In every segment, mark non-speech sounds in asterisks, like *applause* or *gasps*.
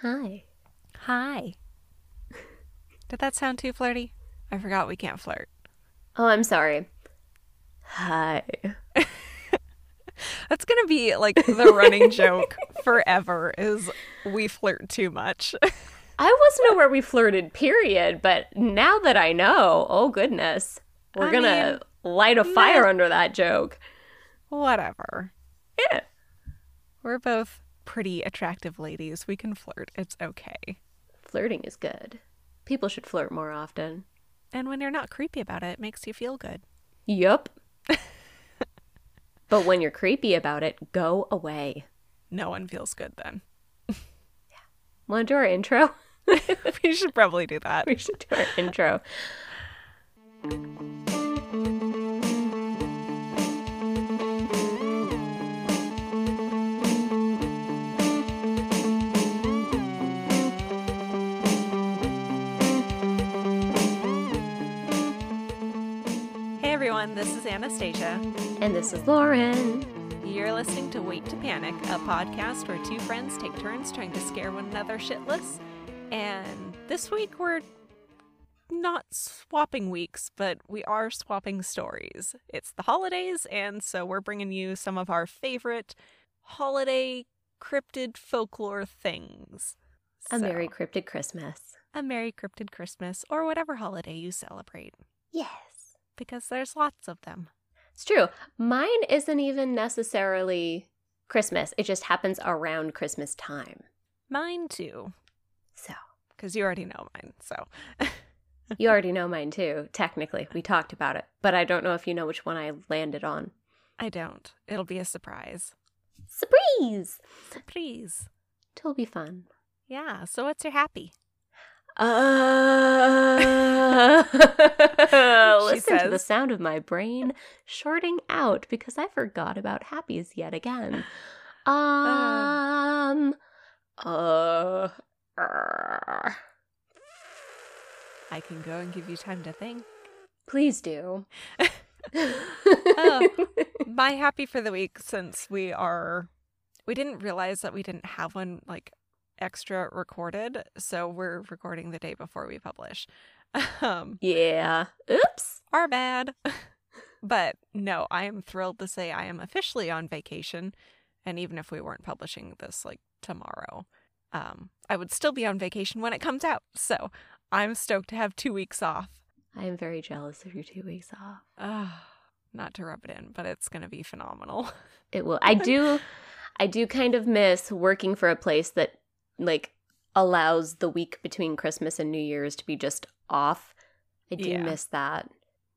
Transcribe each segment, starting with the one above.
Hi. Hi. Did that sound too flirty? I forgot we can't flirt. Oh, I'm sorry. Hi. *laughs* That's gonna be like the running joke *laughs* forever is we flirt too much. *laughs* I wasn't aware we flirted, period, but now that I know, oh goodness. We're gonna light a fire under that joke. Whatever. Yeah. We're both pretty attractive ladies. We can flirt. It's okay. Flirting is good. People should flirt more often. And when you're not creepy about it, it makes you feel good. Yup. *laughs* but when you're creepy about it, go away. No one feels good then. *laughs* yeah. Want to do our intro? *laughs* we should probably do that. we should do our intro. Everyone, this is Anastasia. And this is Lauren. You're listening to Wait to Panic, a podcast where two friends take turns trying to scare one another shitless. And this week we're not swapping weeks, but we are swapping stories. It's the holidays, and so we're bringing you some of our favorite holiday cryptid folklore things. A So, Merry Cryptid Christmas. a Merry Cryptid Christmas, or whatever holiday you celebrate, Yes. Because there's lots of them. It's true. Mine isn't even necessarily Christmas, it just happens around Christmas time. Mine too, So, because you already know mine. So *laughs* you already know mine too, technically. We talked about it, but I don't know if you know which one I landed on. I don't. It'll be a surprise. Surprise! Surprise. It'll be fun. Yeah. So what's your happy? *laughs* Uh, listen to the sound of my brain shorting out because I forgot about happies yet again. Um, uh, uh, I can go and give you time to think. please do. *laughs* Oh. *laughs* My happy for the week since we are we didn't realize that we didn't have one like extra recorded, so we're recording the day before we publish. *laughs* Um yeah. Oops. our bad. *laughs* but no, I am thrilled to say I am officially on vacation. And even if we weren't publishing this like tomorrow, um, I would still be on vacation when it comes out. So I'm stoked to have two weeks off. I am very jealous of your two weeks off. Ugh, *sighs* not to rub it in, but it's gonna be phenomenal. *laughs* It will. I do. I do kind of miss working for a place that like allows the week between Christmas and New Year's to be just off. I do Yeah. miss that.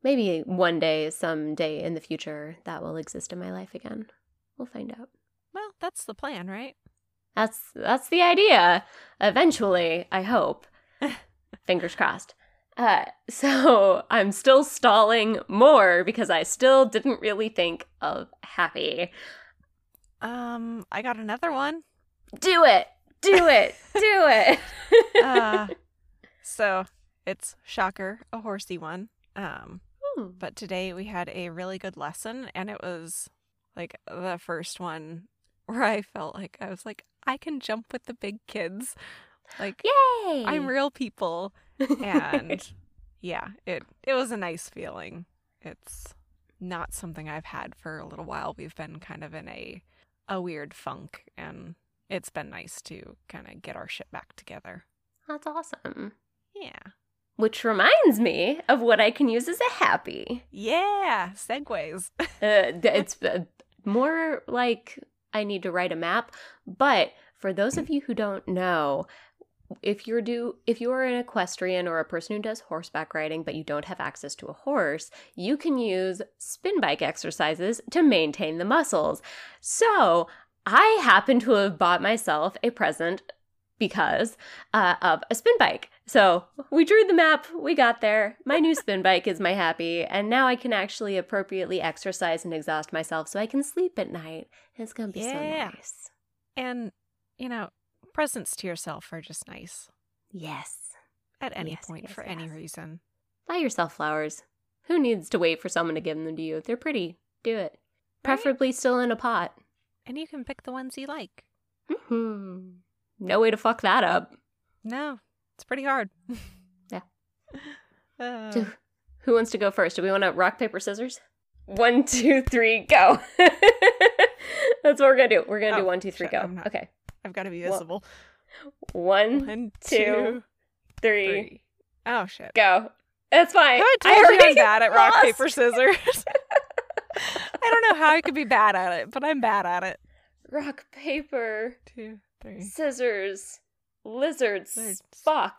Maybe one day, someday in the future, that will exist in my life again. We'll find out. Well, that's the plan, right? That's that's the idea. Eventually, I hope. *laughs* Fingers crossed. Uh, so *laughs* I'm still stalling more because I still didn't really think of happy. Um, I got another one. Do it. Do it. Do it. *laughs* Uh, *laughs* so it's shocker, a horsey one. Um, Hmm. but today we had a really good lesson and it was like the first one where I felt like I was like I can jump with the big kids. Like Yay! I'm real people and *laughs* yeah, it it was a nice feeling. It's not something I've had for a little while. We've been kind of in a a weird funk and it's been nice to kind of get our shit back together. That's awesome. Yeah. Which reminds me of what I can use as a happy. Yeah, segues. *laughs* Uh, it's uh, more like I need to write a map. But for those of you who don't know, if you're do if you're an equestrian or a person who does horseback riding but you don't have access to a horse, you can use spin bike exercises to maintain the muscles. So, I happen to have bought myself a present because uh, of a spin bike. So we drew the map, we got there. My new spin bike is my happy, and now I can actually appropriately exercise and exhaust myself so I can sleep at night. It's gonna be Yeah. so nice. And, you know, presents to yourself are just nice Yes. at any Yes, point yes, for any reason. Buy yourself flowers. Who needs to wait for someone to give them to you? They're pretty. Do it. Preferably still in a pot. And you can pick the ones you like. hmm no way to fuck that up. No, it's pretty hard. *laughs* Yeah. Uh, So, who wants to go first? Do we want to rock, paper, scissors? One, two, three, go. *laughs* That's what we're going to do. We're going to Oh, do one, two, three, shit, go. Not- Okay. I've got to be Well, visible. One, One, two, two, three, three. Oh shit. go. That's fine. I told you I'm already bad at *laughs* rock, paper, scissors. I don't know how I could be bad at it, but I'm bad at it. Rock, paper, Two, three. scissors, lizards, Lizards. Spock,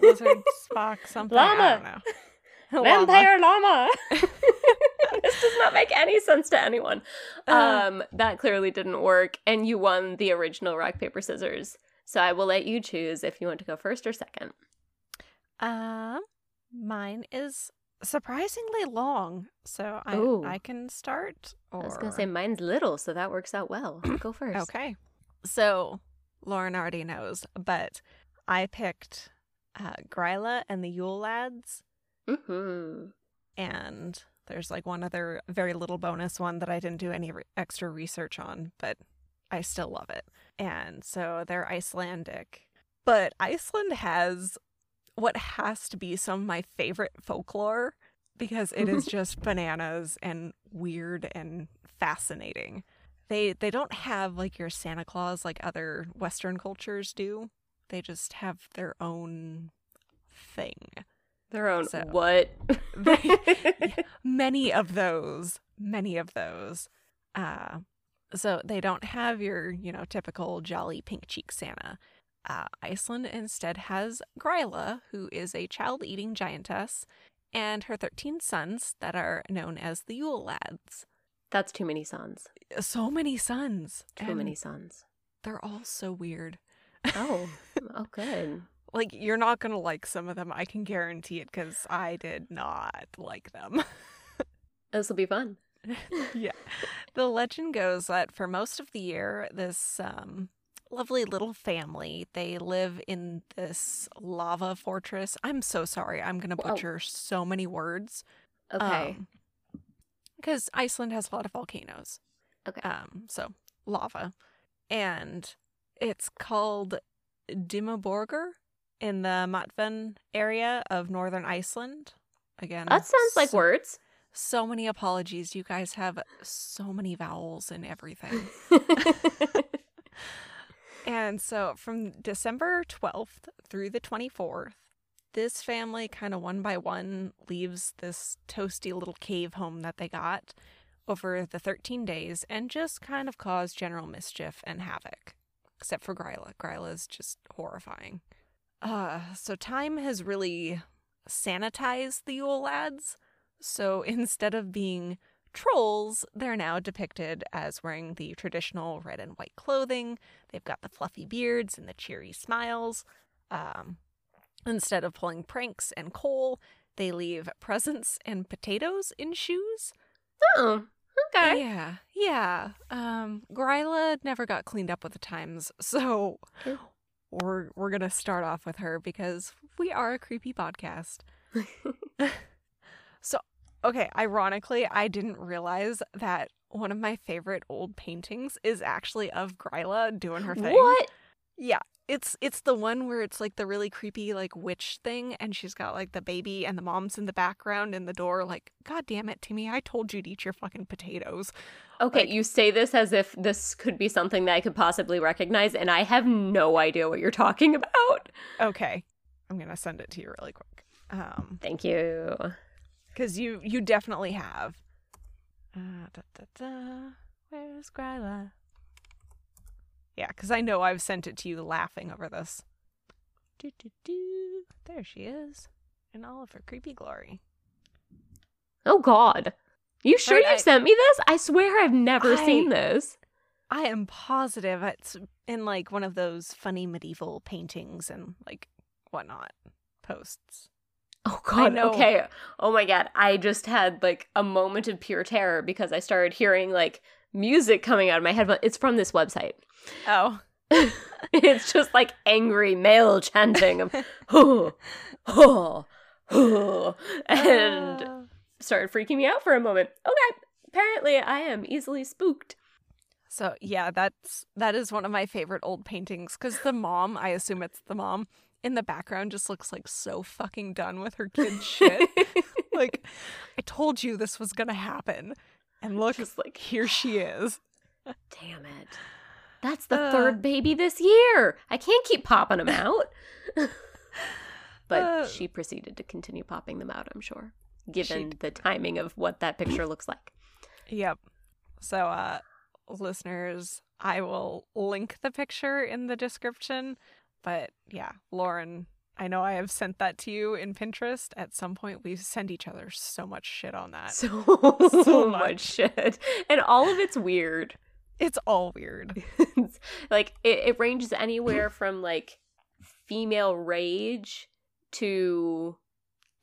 Lizard, Spock, *laughs* something. I Llama. don't know. *laughs* Llama. vampire llama. *laughs* this does not make any sense to anyone. Uh. Um, that clearly didn't work, and you won the original rock paper scissors. So I will let you choose if you want to go first or second. Um, mine is surprisingly long, so I Ooh. I can start. Or... I was gonna say mine's little, so that works out well. *clears throat* Go first. Okay. So Lauren already knows, but I picked uh, Gryla and the Yule Lads, Mm-hmm. and there's like one other very little bonus one that I didn't do any re- extra research on, but I still love it. And so they're Icelandic. But Iceland has what has to be some of my favorite folklore because it is just bananas and weird and fascinating. They they don't have like your Santa Claus like other western cultures do. They just have their own thing. Their own So- what? *laughs* *laughs* many of those many of those uh so they don't have your you know typical jolly pink cheek santa uh, iceland instead has gryla who is a child-eating giantess and her 13 sons that are known as the yule lads That's too many sons. so many sons Too and many sons. they're all so weird Oh, *laughs* oh, good. like you're not gonna like some of them i can guarantee it because i did not like them *laughs* This will be fun. *laughs* yeah. The legend goes that for most of the year, this um, lovely little family, they live in this lava fortress. I'm so sorry. I'm going to butcher so many words. Okay. Because Iceland has a lot of volcanoes. Okay. Um, so, lava. And it's called Dimmaborger in the Matven area of northern Iceland. Again, that sounds like words. so many apologies. You guys have so many vowels and everything. *laughs* *laughs* and so from December 12th through the 24th, this family kind of one by one leaves this toasty little cave home that they got over the 13 days and just kind of cause general mischief and havoc. Except for Gryla. Gryla is just horrifying. Uh, so time has really sanitized the Yule lads. So *laughs* instead of being trolls, they're now depicted as wearing the traditional red and white clothing. They've got the fluffy beards and the cheery smiles. Um, instead of pulling pranks and coal, they leave presents and potatoes in shoes. oh, okay. Yeah, yeah. Um, Gryla never got cleaned up with the times, *laughs* so we're we're gonna start off with her because we are a creepy podcast. *laughs* *laughs* So, okay, ironically, I didn't realize that one of my favorite old paintings is actually of Gryla doing her thing. What? Yeah. It's it's the one where it's like the really creepy like witch thing and she's got like the baby and the mom's in the background in the door like god damn it Timmy I told you to eat your fucking potatoes. Okay, Like- you say this as if this could be something that I could possibly recognize, and I have no idea what you're talking about. Okay. I'm going to send it to you really quick. Um Thank you. Cuz you you definitely have. Uh, da, da, da. Where's Gryla? Yeah, because I know I've sent it to you laughing over this. Do, do, do. There she is. In all of her creepy glory. Oh God, you sure Right, you I- sent me this? I swear I've never I- seen this. I am positive it's in like one of those funny medieval paintings and like whatnot posts. Oh God. Okay. Oh my God. I just had like a moment of pure terror because I started hearing like music coming out of my headphones. It's from this website. Oh. *laughs* it's just like angry male chanting of "Huh, huh, huh," and Uh, started freaking me out for a moment. Okay, apparently I am easily spooked. So yeah, that's that is one of my favorite old paintings because the mom, I assume it's the mom, in the background just looks like so fucking done with her kid *laughs* shit. like, I told you this was gonna happen, and look, Just like, here she is. *sighs* damn it. That's the Uh. third baby this year. I can't keep popping them *laughs* out. *laughs* but Uh. she proceeded to continue popping them out, I'm sure, given the timing of what that picture looks like. Yep. So, uh, listeners, I will link the picture in the description. But yeah, Lauren, I know I have sent that to you in Pinterest. At some point, we send each other so much shit on that. So, *laughs* So *laughs* much much. shit. And all of it's weird. It's all weird. *laughs* like it, it ranges anywhere *clears throat* from like female rage to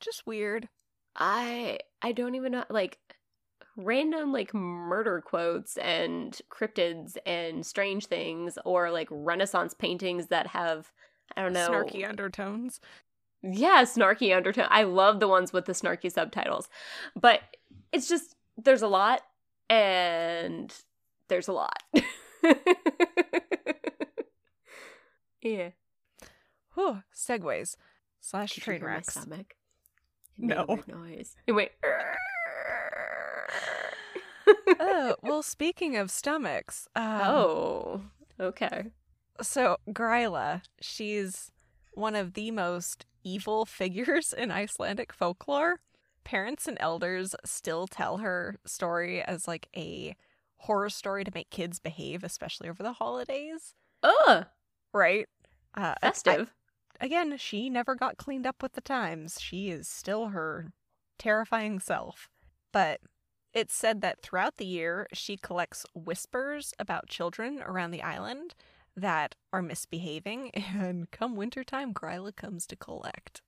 Just weird. I I don't even know like random like murder quotes and cryptids and strange things or like renaissance paintings that have I don't know Snarky undertones. yeah, snarky undertone. I love the ones with the snarky subtitles. But it's just there's a lot and there's a lot. *laughs* yeah. Whew, segways slash train hear my stomach? It No. noise. It went. *laughs* oh, well, speaking of stomachs. Um, oh, okay. So, Gryla, she's one of the most evil *laughs* figures in Icelandic folklore. Parents and elders still tell her story as like a horror story to make kids behave, especially over the holidays, Ugh, right? Uh, I- festive. again, she never got cleaned up with the times. She is still her terrifying self. But it's said that throughout the year, she collects whispers about children around the island that are misbehaving, *laughs* and come wintertime, Gryla comes to collect.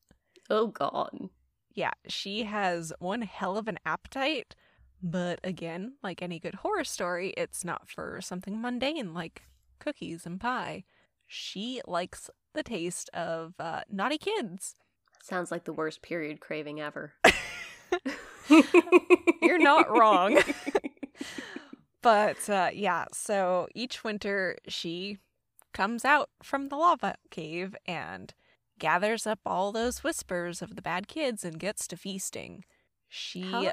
oh God. Yeah, she has one hell of an appetite, but again, like any good horror story, it's not for something mundane like cookies and pie. She likes the taste of uh, naughty kids. Sounds like the worst period craving ever. *laughs* You're not wrong. *laughs* But uh, yeah, so each winter she comes out from the lava cave and gathers up all those whispers of the bad kids and gets to feasting. She. How-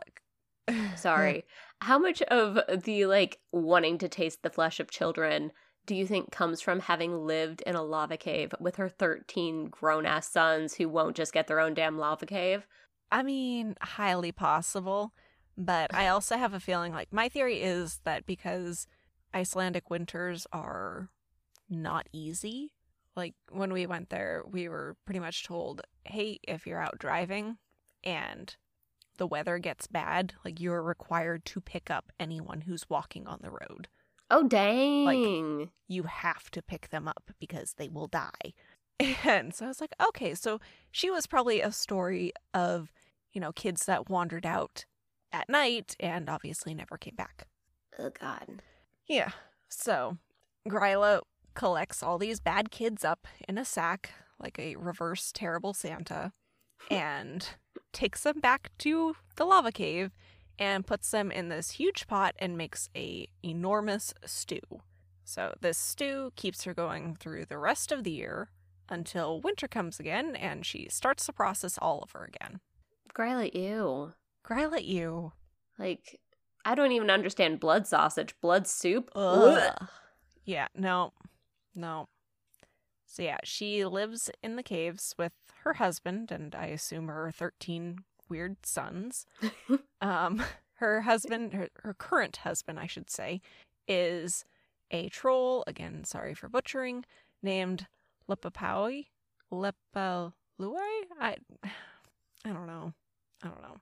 *laughs* Sorry. How much of the like wanting to taste the flesh of children do you think comes from having lived in a lava cave with her 13 grown ass sons who won't just get their own damn lava cave? I mean, highly possible. But I also have a feeling like my theory is that because Icelandic winters are not easy, like when we went there, we were pretty much told, hey, if you're out driving and the weather gets bad, like you're required to pick up anyone who's walking on the road. Oh, dang. Like, you have to pick them up because they will die. And so I was like, okay, so she was probably a story of, you know, kids that wandered out at night and obviously never came back. oh, God. Yeah. So Gryla collects all these bad kids up in a sack, like a reverse terrible Santa, *laughs* and takes them back to the lava cave and puts them in this huge pot and makes a enormous stew. So this stew keeps her going through the rest of the year until winter comes again and she starts the process all over again. Gryla, ew. Gryla, you. Like, I don't even understand blood sausage. Blood soup? Ugh. Yeah, no, no. So yeah, she lives in the caves with her husband and I assume her 13 weird sons. *laughs* um, her husband, her, her current husband, I should say, is a troll, again, sorry for butchering, named Lepapaui? Lepalui? I, I don't know. I don't know.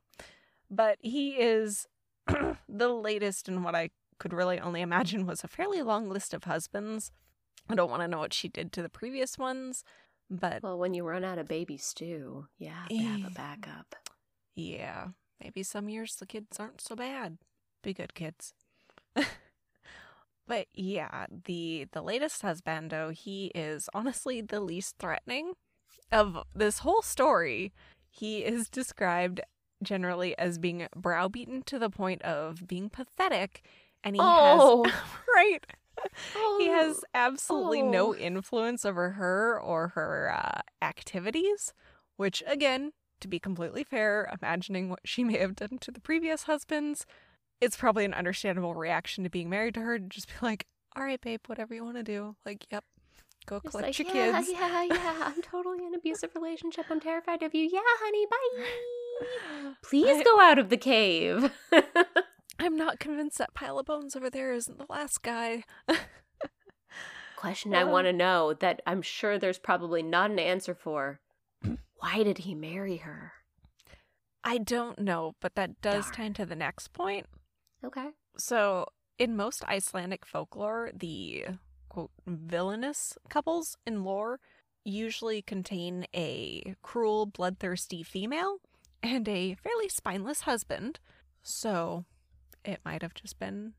But he is *clears throat* the latest in what I could really only imagine was a fairly long list of husbands. I don't want to know what she did to the previous ones, but Well, when you run out of baby stew, you have to have Eh. a backup. yeah, maybe some years the kids aren't so bad. Be good kids. *laughs* but yeah, the the latest husbando, he is honestly the least threatening of this whole story. He is described generally as being browbeaten to the point of being pathetic and he Oh. has *laughs* right. Oh. He has absolutely no Oh. influence over her or her uh, activities, which, again, to be completely fair, imagining what she may have done to the previous husbands, it's probably an understandable reaction to being married to her to just be like, all right, babe, whatever you want to do. Like, yep, go Just collect like, your yeah, kids. yeah, yeah. I'm totally in an abusive relationship. I'm terrified of you. Yeah, honey, bye. *laughs* Please I- go out of the cave. *laughs* I'm not convinced that pile of bones over there isn't the last guy. *laughs* Question I Uh. want to know that I'm sure there's probably not an answer for. *clears throat* Why did he marry her? I don't know, but that does Darn. tie into the next point. Okay. So, in most Icelandic folklore, the quote villainous couples in lore usually contain a cruel, bloodthirsty female and a fairly spineless husband. So, it might have just been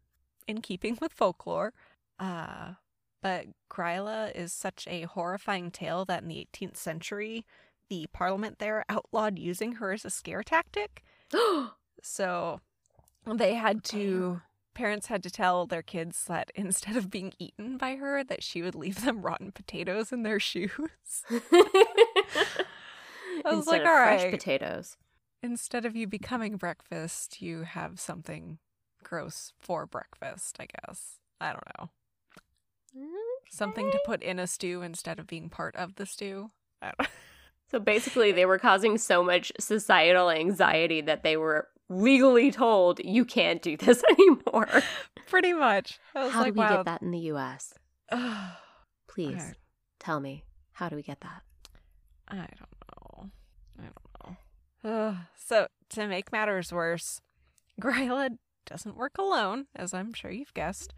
in keeping with folklore. Uh, but Gryla is such a horrifying tale that in the 18th century, the parliament there outlawed using her as a scare tactic. *gasps* So they had to parents had to tell their kids that *laughs* instead of being eaten by her that she would leave them rotten potatoes in their *laughs* shoes. *laughs* I was Instead like, all fresh right. potatoes. Instead of you becoming breakfast, you have something gross for breakfast, I guess. I don't know. Something to put in a stew instead of being part of the stew. I don't So basically, they were causing so much societal anxiety that they were legally told you can't do this *laughs* anymore. Pretty much. I was How like, do we wow. get that in the U.S.? *sighs* Please I- tell me. How do we get that? I don't know. I don't know. Ugh. so, to make matters worse, Gryla doesn't work alone, as I'm sure you've guessed.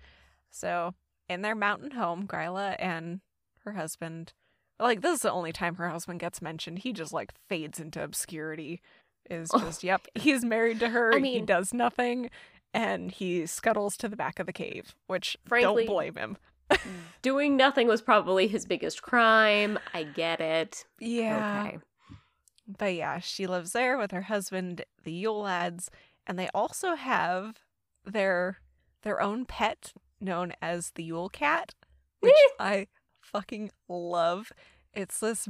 So, in their mountain home, Gryla and her husband, like, this is the only time her husband gets mentioned. He just, like, fades into obscurity. Is *laughs* Oh. just, yep, he's married to her. I he does nothing. And he scuttles to the back of the cave, which Frankly- don't blame him. *laughs* Doing nothing was probably his biggest crime. I get it. Yeah. Okay. But yeah, she lives there with her husband, the Yule lads, and they also have their their own pet known as the Yule cat, which *laughs* I fucking love. It's this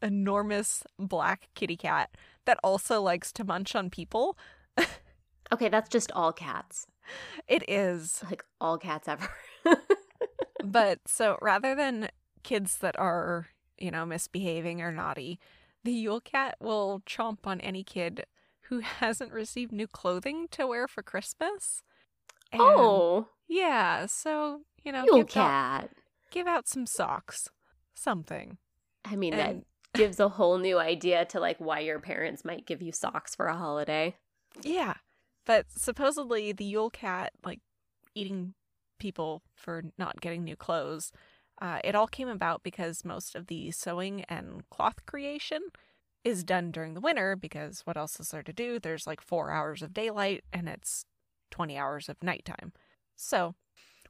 enormous black kitty cat that also likes to munch on people. Okay, that's just all cats. It is. Like all cats ever. *laughs* But so rather than kids that are, you know, misbehaving or naughty, the Yule cat will chomp on any kid who *laughs* hasn't received new clothing to wear for Christmas. And, oh, yeah. So, you know, Yule give out, cat. give out some socks, something. I mean, And- that gives a whole new idea to like why your parents might give you socks for a holiday. Yeah. But supposedly the Yule cat, like eating people for not getting new clothes, uh, it all came about because most of the sewing and cloth creation is done during the winter because what else is there to do? There's like four hours of daylight and it's 20 hours of nighttime. So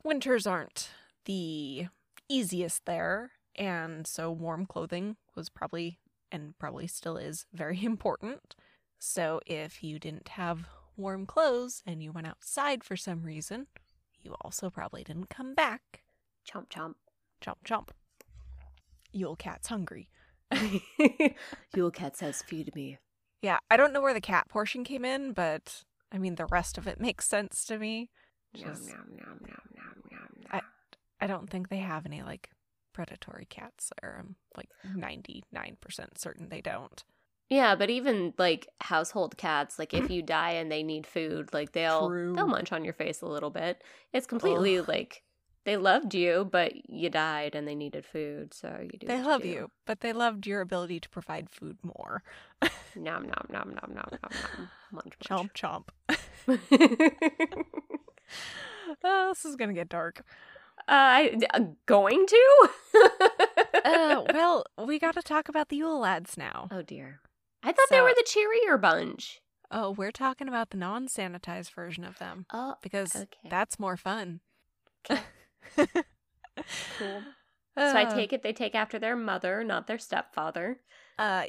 winters aren't the easiest there. And so warm clothing was probably, and probably still is, *laughs* very important. So if you didn't have warm clothes and you went outside for some reason, you also probably didn't come back. Chomp chomp. Chomp chomp. Yule cat's hungry. *laughs* Yule cat says, "Feed me." Yeah, I don't know where the cat portion came in, but I mean the rest of it makes sense to me. Nom, Just- nom, nom, nom, nom, nom, I- I don't think they have any like predatory cats are. I'm like 99% certain they don't. Yeah, but even like household cats, like if *clears throat* you die and they need food, like they'll True. they'll munch on your face a little bit. It's completely Ugh. like they loved you, but you died and they needed food, so you do. They love do. you, but they loved your ability to provide food more. Nom nom nom nom nom nom nom. *laughs* Munch Chomp chomp. chomp. *laughs* *laughs* Oh, this is gonna get dark. I uh, going to. Uh, *laughs* well, we got to talk about the Yule lads now. oh dear. I thought they were the cheerier bunch. Oh, we're talking about the non-sanitized version of them Oh, because Okay. that's more fun. Okay. *laughs* cool. So I take it they take after their mother, not their stepfather. Uh,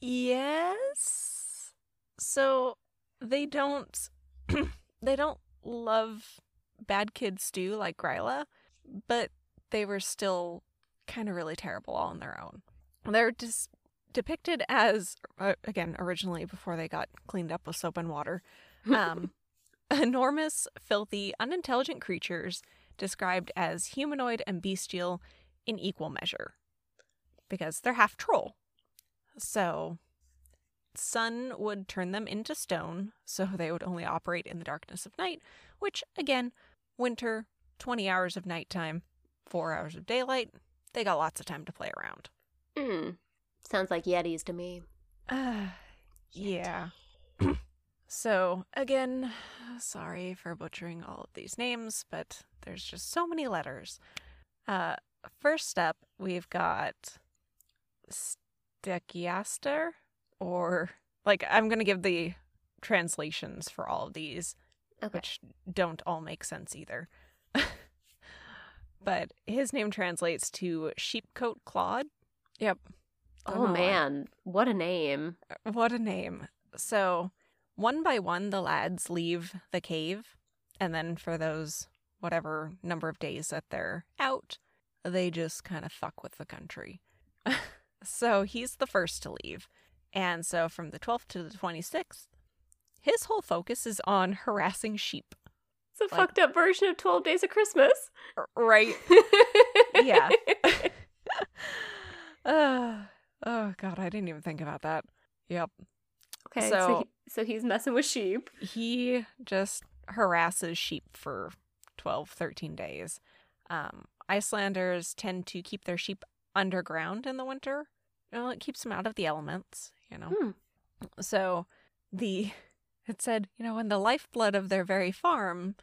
yes. So they don't. *clears throat* they don't love bad kid stew like Gryla, but they were still kind of really terrible all on their own. They're just depicted as, uh, again, originally before they got cleaned up with soap and water, um, *laughs* enormous, filthy, unintelligent creatures described as humanoid and bestial in equal measure because they're half troll. So, sun would turn them into stone, so they would only operate in the darkness of night, which, again, winter, 20 hours of nighttime, 4 hours of daylight, they got lots of time to play around. Mm. Sounds like Yetis to me. Uh, *sighs* yeah. *clears throat* so, again, sorry for butchering all of these names, but there's just so many letters. Uh, first up, we've got Stekiaster, or like, I'm going to give the translations for all of these, Okay. which don't all make sense either. But his name translates to sheepcote Clod. Yep. Don't oh, oh why. man, what a name. Uh, what a name. So, one by one, the lads leave the cave. And then for those whatever number of days that they're out, they just kind of fuck with the country. *laughs* so, he's the first to leave. And so, from the 12th to the 26th, his whole focus is on harassing sheep. It's a Like- fucked up version of 12 Days of Christmas. Right? Yeah. uh, *laughs* oh, God, I didn't even think about that. Yep. okay, so, So- he, so he's messing with sheep. he just harasses sheep for 12 13 days um, icelanders tend to keep their sheep underground in the winter well it keeps them out of the elements you know Hmm. so the it said you know when the lifeblood of their very farm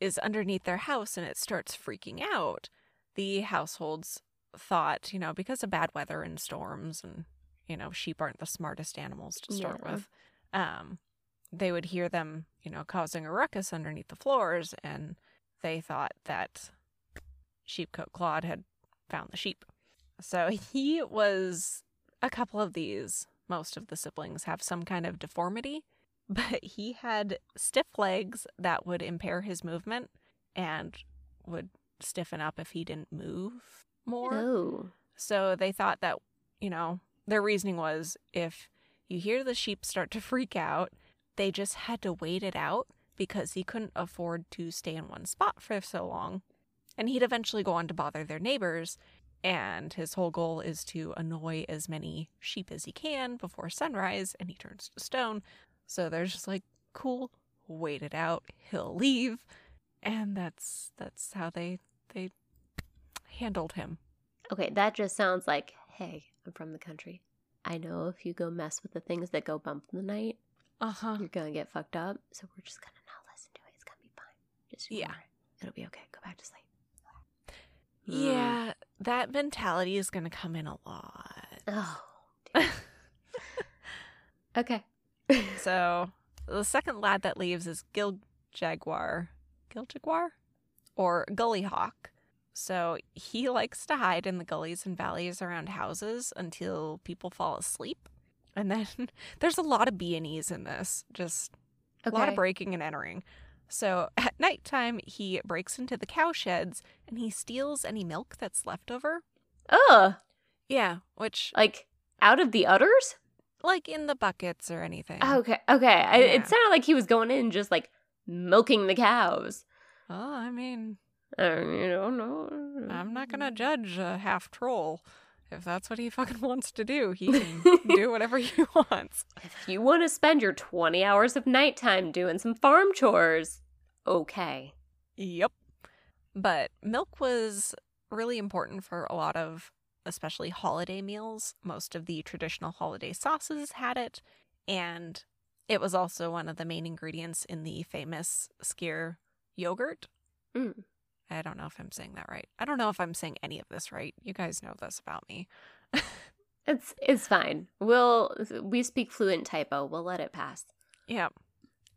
is underneath their house and it starts freaking out the households thought you know because of bad weather and storms and you know sheep aren't the smartest animals to start Yeah. with um they would hear them you know causing a ruckus underneath the floors and they thought that sheepcote clod had found the sheep so he was a couple of these most of the siblings have some kind of deformity *laughs* but he had stiff legs that would impair his movement and would stiffen up if he didn't move more Oh. so they thought that, you know, their reasoning was if you hear the sheep start to *laughs* freak out, they just had to wait it out because he couldn't afford to stay in one spot for so long. And he'd eventually go on to bother their neighbors. And his whole goal is to annoy as many sheep as he can before sunrise, and he turns to stone. So they're just like, cool, wait it out, he'll leave. And that's that's how they they handled him. Okay, that just sounds like, hey, I'm from the country. I know if you go mess with the things that go bump in the night, Uh-huh. you're gonna get fucked up. So we're just gonna not listen to it. It's gonna be fine. Just Yeah. it. It'll be okay. Go back to sleep. Yeah, that mentality is going to come in a lot. Oh. *laughs* okay. *laughs* so, the second lad that leaves is Gil Jaguar. Gil Jaguar? Or Gully Hawk. So, he likes to hide in the gullies and valleys around houses until people fall asleep. And then *laughs* there's a lot of B&Es in this. Just a lot of breaking and entering. So *laughs* at nighttime, he breaks into the cow sheds and he steals any milk that's left over. Ugh. Yeah, which Like out of the udders? Like in the buckets or anything. Okay. Okay. I, it sounded like he was going in just like milking the cows. Oh, I mean, you know, no. I'm not gonna judge a half troll. If that's what he *laughs* fucking wants to do, he can *laughs* do whatever he *laughs* wants. If you want to spend your 20 hours of nighttime doing some farm chores, okay. Yep. But milk was really important for a lot of, especially holiday meals. Most of the traditional holiday sauces had it, and it was also one of the main ingredients in the famous skyr yogurt. Mm. I don't know if I'm saying that right. I don't know if I'm saying any of this right. You guys know this about me. *laughs* It's it's fine. We'll we speak fluent typo. We'll let it pass. Yeah.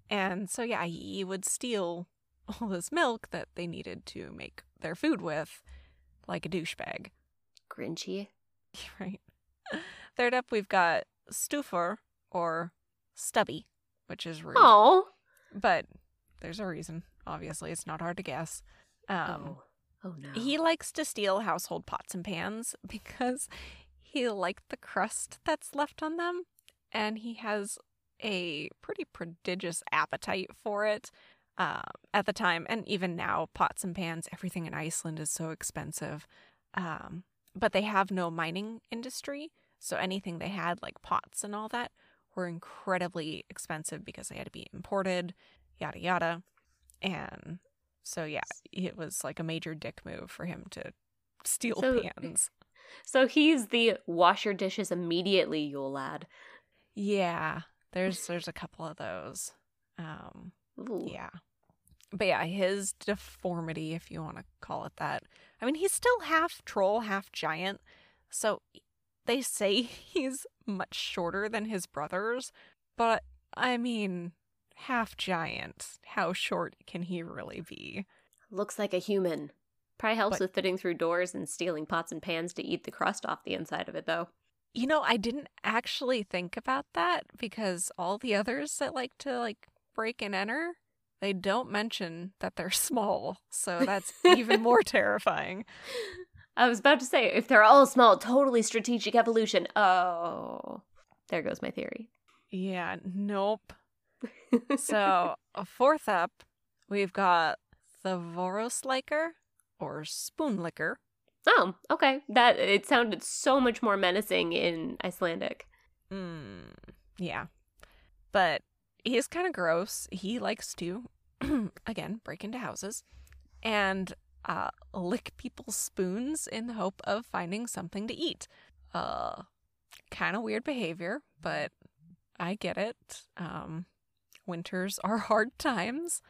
And so, yeah, he would steal all this milk that they needed to make their food with, like a douchebag. Grinchy. *laughs* Right. Third up, we've got Stuffer or Stubby, which is rude. Oh, But there's a reason. Obviously, it's not hard to guess. Um, oh. Oh no. He likes to steal household pots and pans *laughs* because he liked the crust that's left on them, and he has a pretty prodigious appetite for it. Uh, at the time, and even now, pots and pans, everything in Iceland is so expensive. Um, but they have no mining industry, so anything they had, like pots and all that, were incredibly expensive because they had to be imported, yada yada. And so yeah, it was like a major dick move for him to steal So- pans. So he's the wash your dishes immediately, Yule lad. Yeah, there's there's a couple of those. Um, Ooh. yeah, but yeah, his deformity, if you want to call it that. I mean, he's still half troll, half giant. So they say *laughs* he's much shorter than his brothers, but I mean, half giant. How short can he really be? Looks like a human. Probably helps But- with fitting through doors and stealing pots and pans to eat the crust off the inside of it, though. You know, I didn't actually think about that because all the others that like to like break and enter, they don't mention that they're *laughs* small. So *laughs* that's even more terrifying. I was about to say, if they're all small, totally strategic evolution. Oh, there goes my theory. Yeah, nope. *laughs* So, uh, fourth up, we've got the Vorosliker or spoon licker. oh, okay. That it sounded so much more menacing in Icelandic. Mm, yeah. But he's kind of gross. He likes to, *clears throat* again, break into houses and uh, lick people's spoons in the hope of finding something to eat. Uh, kind of weird behavior, but I get it. Um, winters are *laughs* hard times,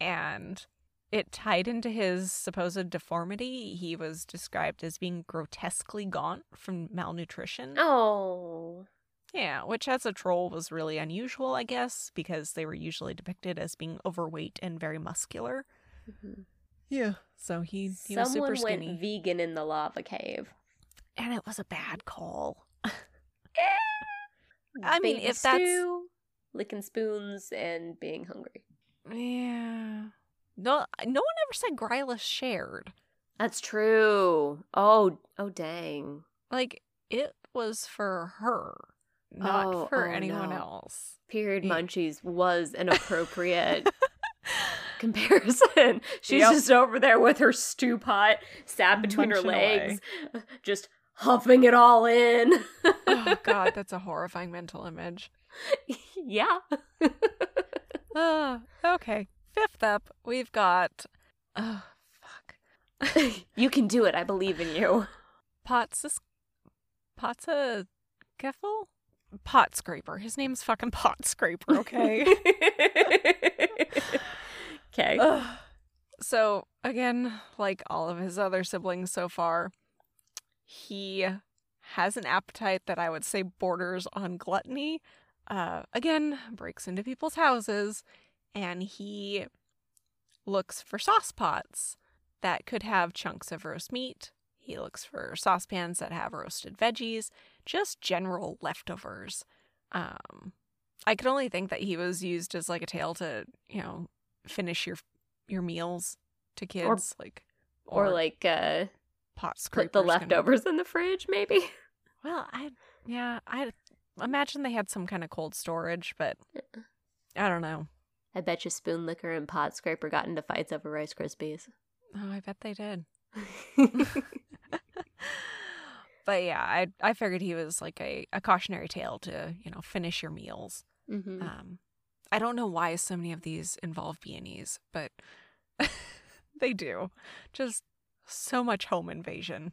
and it tied into his supposed deformity. He was described as being grotesquely gaunt from malnutrition. Oh, Yeah, which as a troll was really unusual, I guess, because they were usually depicted as being overweight and very muscular. Mm-hmm. Yeah. So he, he was someone super went skinny. vegan in the lava cave. and it was a bad call. Eh! *laughs* I mean, Baby if that's- stew, licking spoons and being hungry. Yeah. No no one ever said Gryla shared. That's true. Oh, oh, dang. Like it was for her, not Oh, for oh, anyone no. else. Period munchies was an appropriate *laughs* comparison. She's Yep. just over there with her stew pot sat between her Munching away. legs, just huffing it all in. oh *laughs* god, that's a horrifying mental image. yeah. *laughs* Uh, okay. Fifth up, we've got oh fuck. you can do it. I believe in you. Potsis Potsa Keffel? Pot Scraper. His name's fucking Pot Scraper, okay? *laughs* okay. Ugh. So, again, like all of his other siblings so far, he has an appetite that I would say borders on gluttony. Uh, again, breaks into people's houses and he looks for sauce pots that could have chunks of roast meat. He looks for saucepans that have roasted veggies, just general leftovers. Um, I could only think that he was used as like a tail to, you know, finish your your meals to kids, like or, like uh pot scrapers. put the leftovers in the fridge maybe. *laughs* Well, I yeah, I imagine they had some kind of cold storage, but I don't know. I bet you Spoon Licker and Pot Scraper got into fights over Rice Krispies. Oh, I bet they did. *laughs* But yeah, I I figured he was like a, a cautionary tale to you know finish your meals. hmm Um, I don't know why so many of these involve beanies, but *laughs* they do. Just so much home invasion.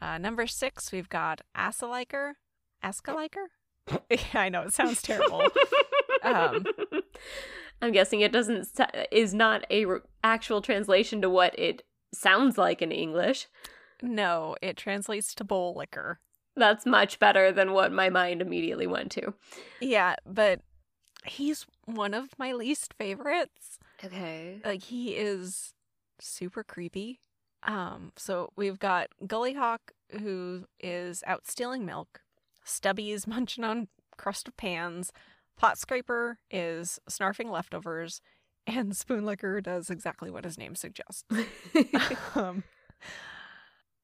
Uh, number six, we've got Asaliker. Askaliker? *laughs* yeah, I know it sounds terrible. *laughs* Um, I'm guessing it doesn't is not a r- actual translation to what it sounds like in English. No, it translates to bowl licker. That's much better than what my mind immediately went to. Yeah, but he's one of my least favorites. Okay. like he is super creepy. Um, so we've got Gullyhawk who is out stealing milk. Stubby is *laughs* munching on crust of pans. Pot Scraper is snarfing leftovers, And Spoon Licker does exactly what his name suggests. *laughs* *laughs* um,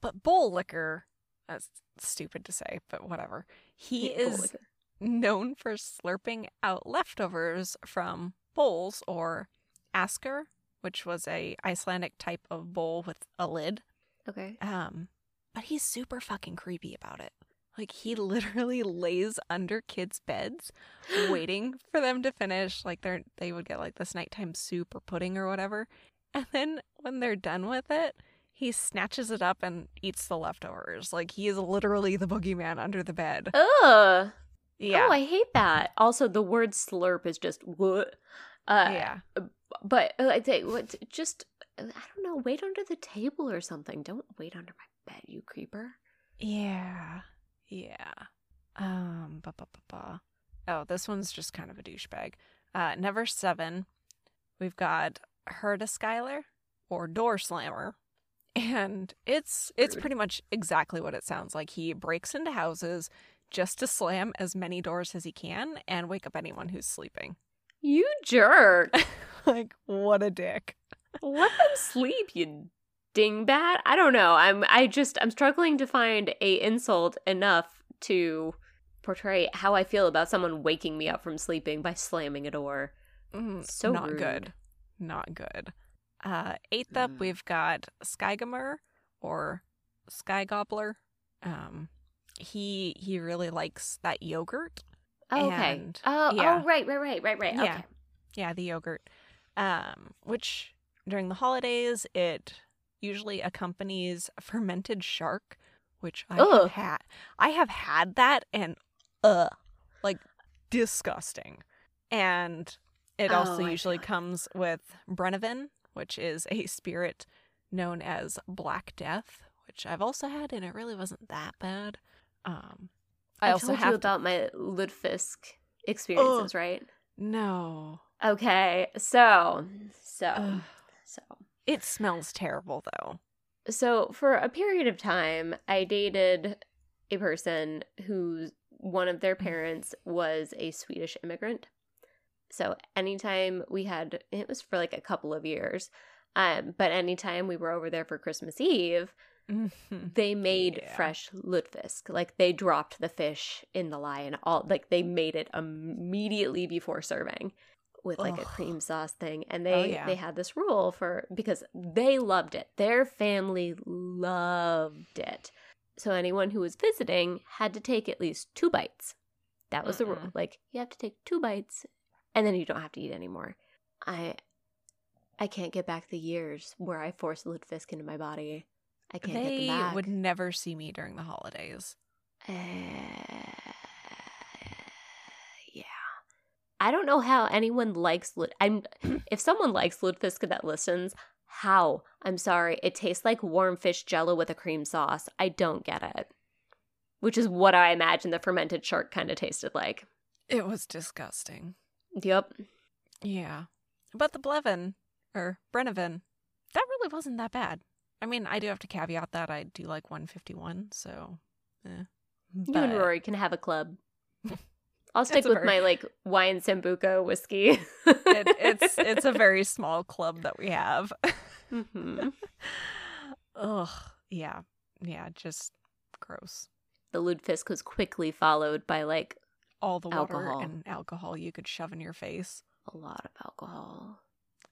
but Bowl Licker, that's stupid to say, but whatever. He Yeah, is known for slurping out leftovers from bowls or asker, which was a Icelandic type of bowl with a lid. Okay. Um, but he's super fucking creepy about it. Like he *laughs* literally lays under kids' beds, *gasps* waiting for them to finish. Like they're they would get like this nighttime soup or pudding or whatever, and then when they're done with it, he snatches it up and eats the leftovers. Like he is literally the boogeyman under the bed. Ugh. Yeah, Oh, I hate that. Also, the word slurp is just what. Uh, yeah. But uh, I think what just I don't know. Wait under the table or something. Don't wait under my bed, you creeper. Yeah. Yeah. Um ba, ba, ba, ba. Oh, this one's just kind of a douchebag. Uh number seven, we've got Herda Skyler or Door Slammer. And it's it's Rude. pretty much exactly what it sounds like. He breaks into houses just to slam as many doors as he can and wake up anyone who's sleeping. You jerk. *laughs* like, what a dick. Let them sleep, you dingbat. I don't know. I'm. I just. I'm struggling to find a insult enough to portray how I feel about someone waking me up from sleeping by slamming a door. Mm, So not rude. good. Not good. Uh, eighth up, Mm. we've got Skygamer or Sky Gobbler. Um, he he really likes that yogurt. Oh, okay. And- oh, yeah. oh, right, right, right, right, right. Yeah. Okay. Yeah, the yogurt. Um, which during the holidays it usually accompanies fermented shark, which I Ugh. have had. I have had that and uh, like disgusting. And it Oh, also usually comes with Brennivin, which is a spirit known as Black Death, which I've also had, and it really wasn't that bad. Um, I I also told have you to- about my lutefisk experiences, right? no. Okay, so, so, Ugh. so. It smells terrible though. So, for a period of time, I dated a person whose one of their parents was a Swedish immigrant. So, anytime we had, it was for like a couple of years, um, but anytime we were over there for Christmas Eve, Mhm. they made Yeah. fresh lutefisk. Like they dropped the fish in the lye and all, like they made it immediately before serving with like a cream sauce thing. And Oh, they yeah. they had this rule for because they loved it. Their family loved it. So anyone who was visiting had to take at least two bites. That was the rule. Like you have to take two bites, and then you don't have to eat anymore. I I can't get back the years where I forced lutefisk into my body. I can't get They them back. would never see me during the holidays. Uh, yeah. I don't know how anyone likes Lud. I'm *clears throat* if someone likes lutefisk that listens, how? I'm sorry. It tastes like warm fish jello with a cream sauce. I don't get it. Which is what I imagine the fermented shark kind of tasted like. It was disgusting. Yep. Yeah. But the Blevin, or Brennivin, that really wasn't that bad. I mean, I do have to caveat that I do like 151, so. Eh. You and Rory can have a club. *laughs* I'll stick with very- my like wine sambuca whiskey. It, it's *laughs* it's a very small club that we have. Mhm. *laughs* Ugh. Yeah. Yeah. Just gross. The lutefisk was quickly followed by like All the water Alcohol. and alcohol you could shove in your face. a lot of alcohol.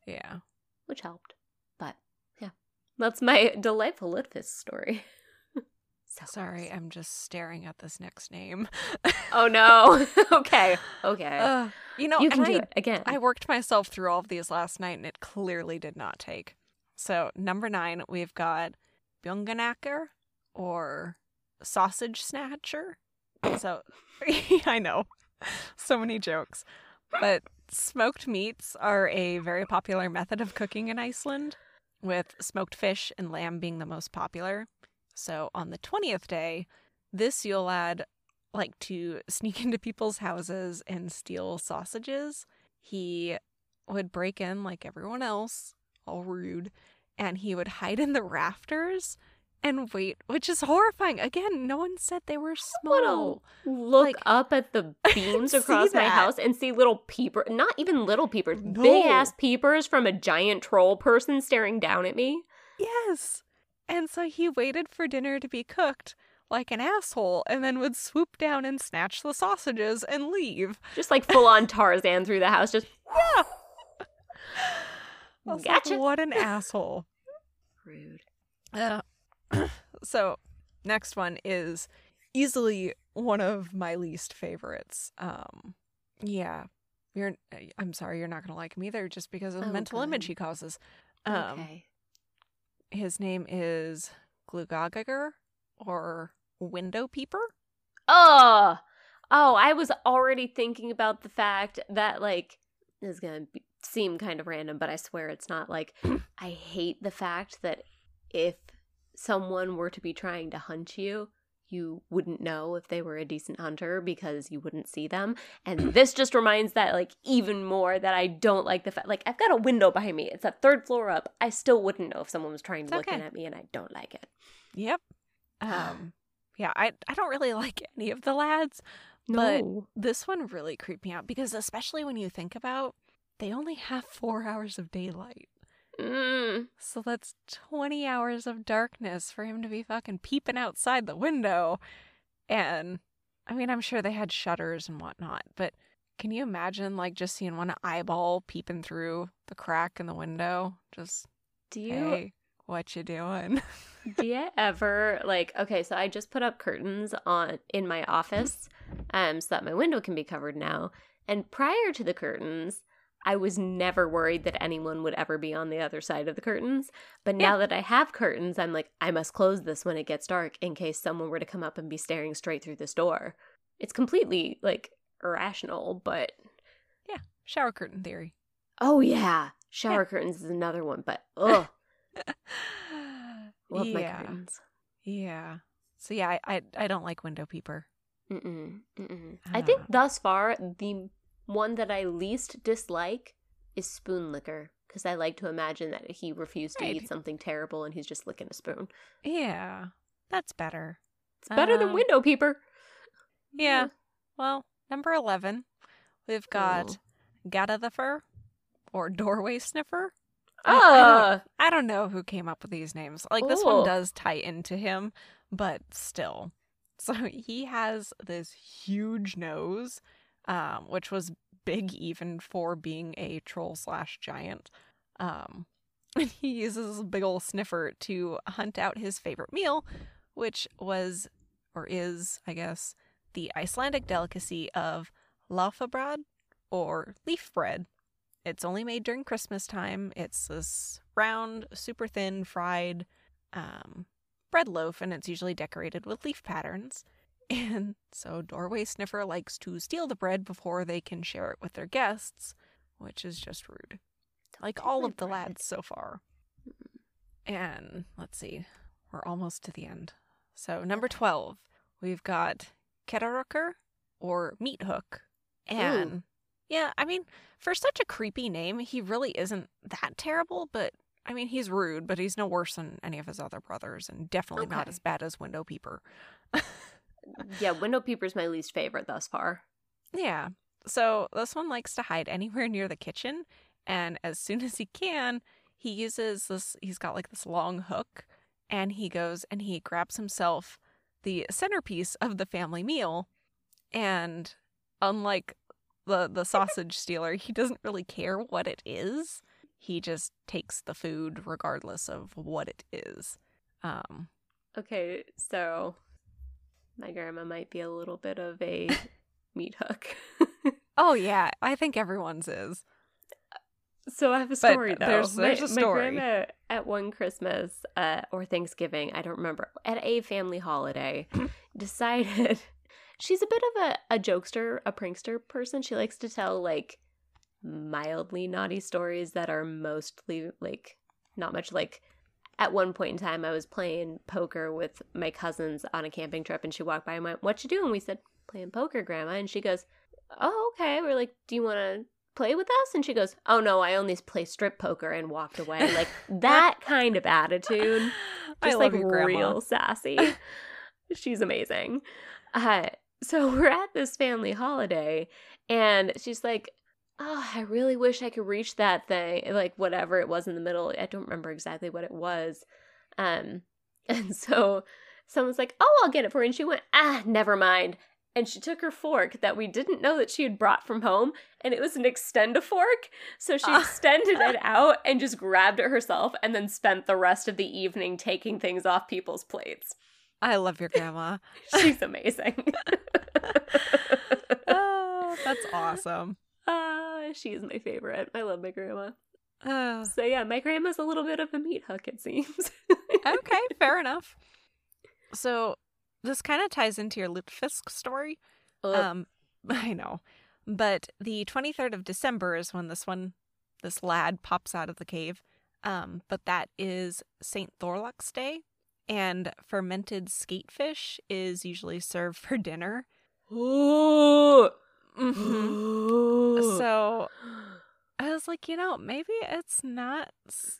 Yeah. which helped. But yeah, that's my *laughs* delightful lutefisk story. *laughs* so Sorry, gross. I'm just staring at this next name. Oh no. *laughs* okay. Okay. Ugh. you know, you and can do I, it again. I worked myself through all of these last night, and it clearly did not take. So number nine, we've got Bjunganacker or Sausage Snatcher. So *laughs* I know, so many jokes, but smoked meats are a very popular method of cooking in Iceland, with smoked fish and lamb being the most popular. So on the twentieth day, this Yule lad like to sneak *laughs* into people's houses and steal sausages. He would break in like everyone else, all rude, and he would hide in the rafters and wait, which is horrifying. Again, no one said they were small. Look Like- up at the *laughs* beams across my house and see little peeper, not even little peepers, No. big ass peepers from a giant troll person staring down at me. Yes. And so he waited for dinner to be cooked like an asshole and then would swoop down and snatch the sausages and leave. Just like full on Tarzan through the house, just *laughs* Yeah. Was like, what an asshole. *laughs* rude. Uh, *laughs* so, next one is easily one of my least favorites. Um, yeah, you're. I'm sorry, you're not gonna like him either, just because of the Oh, mental image he causes. Um, okay. his name is Glugagager or Window Peeper. Oh, oh, I was already thinking about the fact that like this is gonna be, seem kind of random, but I swear it's not. Like, *clears throat* I hate the fact that if someone were to be trying to hunt you, you wouldn't know if they were a decent hunter because you wouldn't see them. And this just reminds that like even more that I don't like the fact like I've got a window behind me. It's a third floor up. I still wouldn't know if someone was trying to It's look in at me, and I don't like it. Yep. Um, yeah, I I don't really *laughs* like any of the lads. But- No. This one really creeped me out because especially when you think about they only have four hours of daylight. Mm. So that's 20 hours of darkness for him to be fucking peeping outside the window. And I mean, I'm sure they had shutters and whatnot, but can you imagine like just seeing one eyeball peeping through the crack in the window? Just, Do you hey, what you doing? *laughs* do you ever like okay, so I just put up curtains on in my office um so that my window can be covered now. And prior to the curtains, I was never worried that anyone would ever be on the other side of the curtains. But now that I have curtains, I'm like, I must close this when it gets dark in case someone were to come up and be staring straight through this door. It's completely like irrational, but Yeah, Shower curtain theory. oh yeah, shower curtains is another one. But *laughs* ugh, love my curtains. Yeah. So yeah, I, I I don't like window peeper. Mm-mm, mm-mm. I think Ah. thus far the one that I least dislike is spoon licker because I like to imagine that he refused to eat something terrible and he's just licking a spoon. Yeah, that's better. It's better than Um, window peeper. Yeah. Well, number eleven, we've got Oh. Gata the Fur or Doorway Sniffer. I- I don't- Ah, I don't know who came up with these names. Like this one does tie into him, but still. So he has this huge nose, um, which was big even for being a troll slash giant. Um, *laughs* and he uses a big ol' sniffer to hunt out his favorite meal, which was or is, I guess, the Icelandic delicacy of laufabrad or leaf bread. It's only made during Christmas time. It's this round, super thin, fried um, bread loaf, and it's usually decorated with leaf patterns. And so Doorway Sniffer likes to steal the bread before they can share it with their guests, which is just rude. Like all of the lads so far. Hmm. And let's see, we're almost to the end. So, number 12, we've got Ketterucker or Meat Hook. And yeah, I mean, for such a creepy name, he really isn't that terrible, but I mean, he's rude, but he's no worse than any of his other brothers, and definitely not as bad as Window Peeper. *laughs* yeah, window peeper's my least favorite thus far. Yeah. So this one likes to hide *laughs* anywhere near the kitchen, and as soon as he can, he uses this. He's got like this long hook, and he goes and he grabs himself the centerpiece of the family meal, and unlike the the sausage stealer, he doesn't really care what it is. He just takes the food regardless of what it is. Um, Okay, so my grandma might be a little bit of a *laughs* meat hook. *laughs* oh yeah, I think everyone's is. So I have a But story though. there's- there's my, a story. My grandma at one Christmas uh, or Thanksgiving, I don't remember, at a family holiday, *clears throat* decided *laughs* she's a bit of a, a jokester, a prankster person. She likes to tell like mildly naughty stories that are mostly like not much like. At one point in time, I was playing poker with my cousins on a camping trip, and she walked by and went, "What you doing?" We said, "Playing poker, Grandma." And she goes, "Oh, okay." We're like, "Do you want to play with us? And she goes, Oh no, I only play strip poker and walked away. Like *laughs* that kind of attitude. *laughs* Just like real sassy. *laughs* she's amazing. Uh, so we're at this family holiday, and she's like, Oh, I really wish I could reach that thing. Like whatever it was in the middle. I don't remember exactly what it was. Um, *laughs* and so someone's like, Oh, I'll get it for you. And she went, Ah, never mind. And she took her fork that we didn't know that she had brought from home, and it was an extend a fork. So she Ah. extended it *laughs* out and just grabbed it herself, and then spent the rest of the evening taking things off people's plates. I love your grandma. *laughs* She's amazing. oh, that's awesome. Uh, she is my favorite. I love my grandma. Uh, So yeah, my grandma's a little bit of a meat hook, it seems. okay, *laughs* fair enough. So this kind of ties into your Lutefisk story. Um, *laughs* I know, but the twenty third of December is when this one, this lad pops out of the cave. Um, but that is Saint Thorlak's Day, and fermented skatefish is usually served for dinner. *gasps* Ooh. Hmm *gasps* So I was like, you know, maybe it's not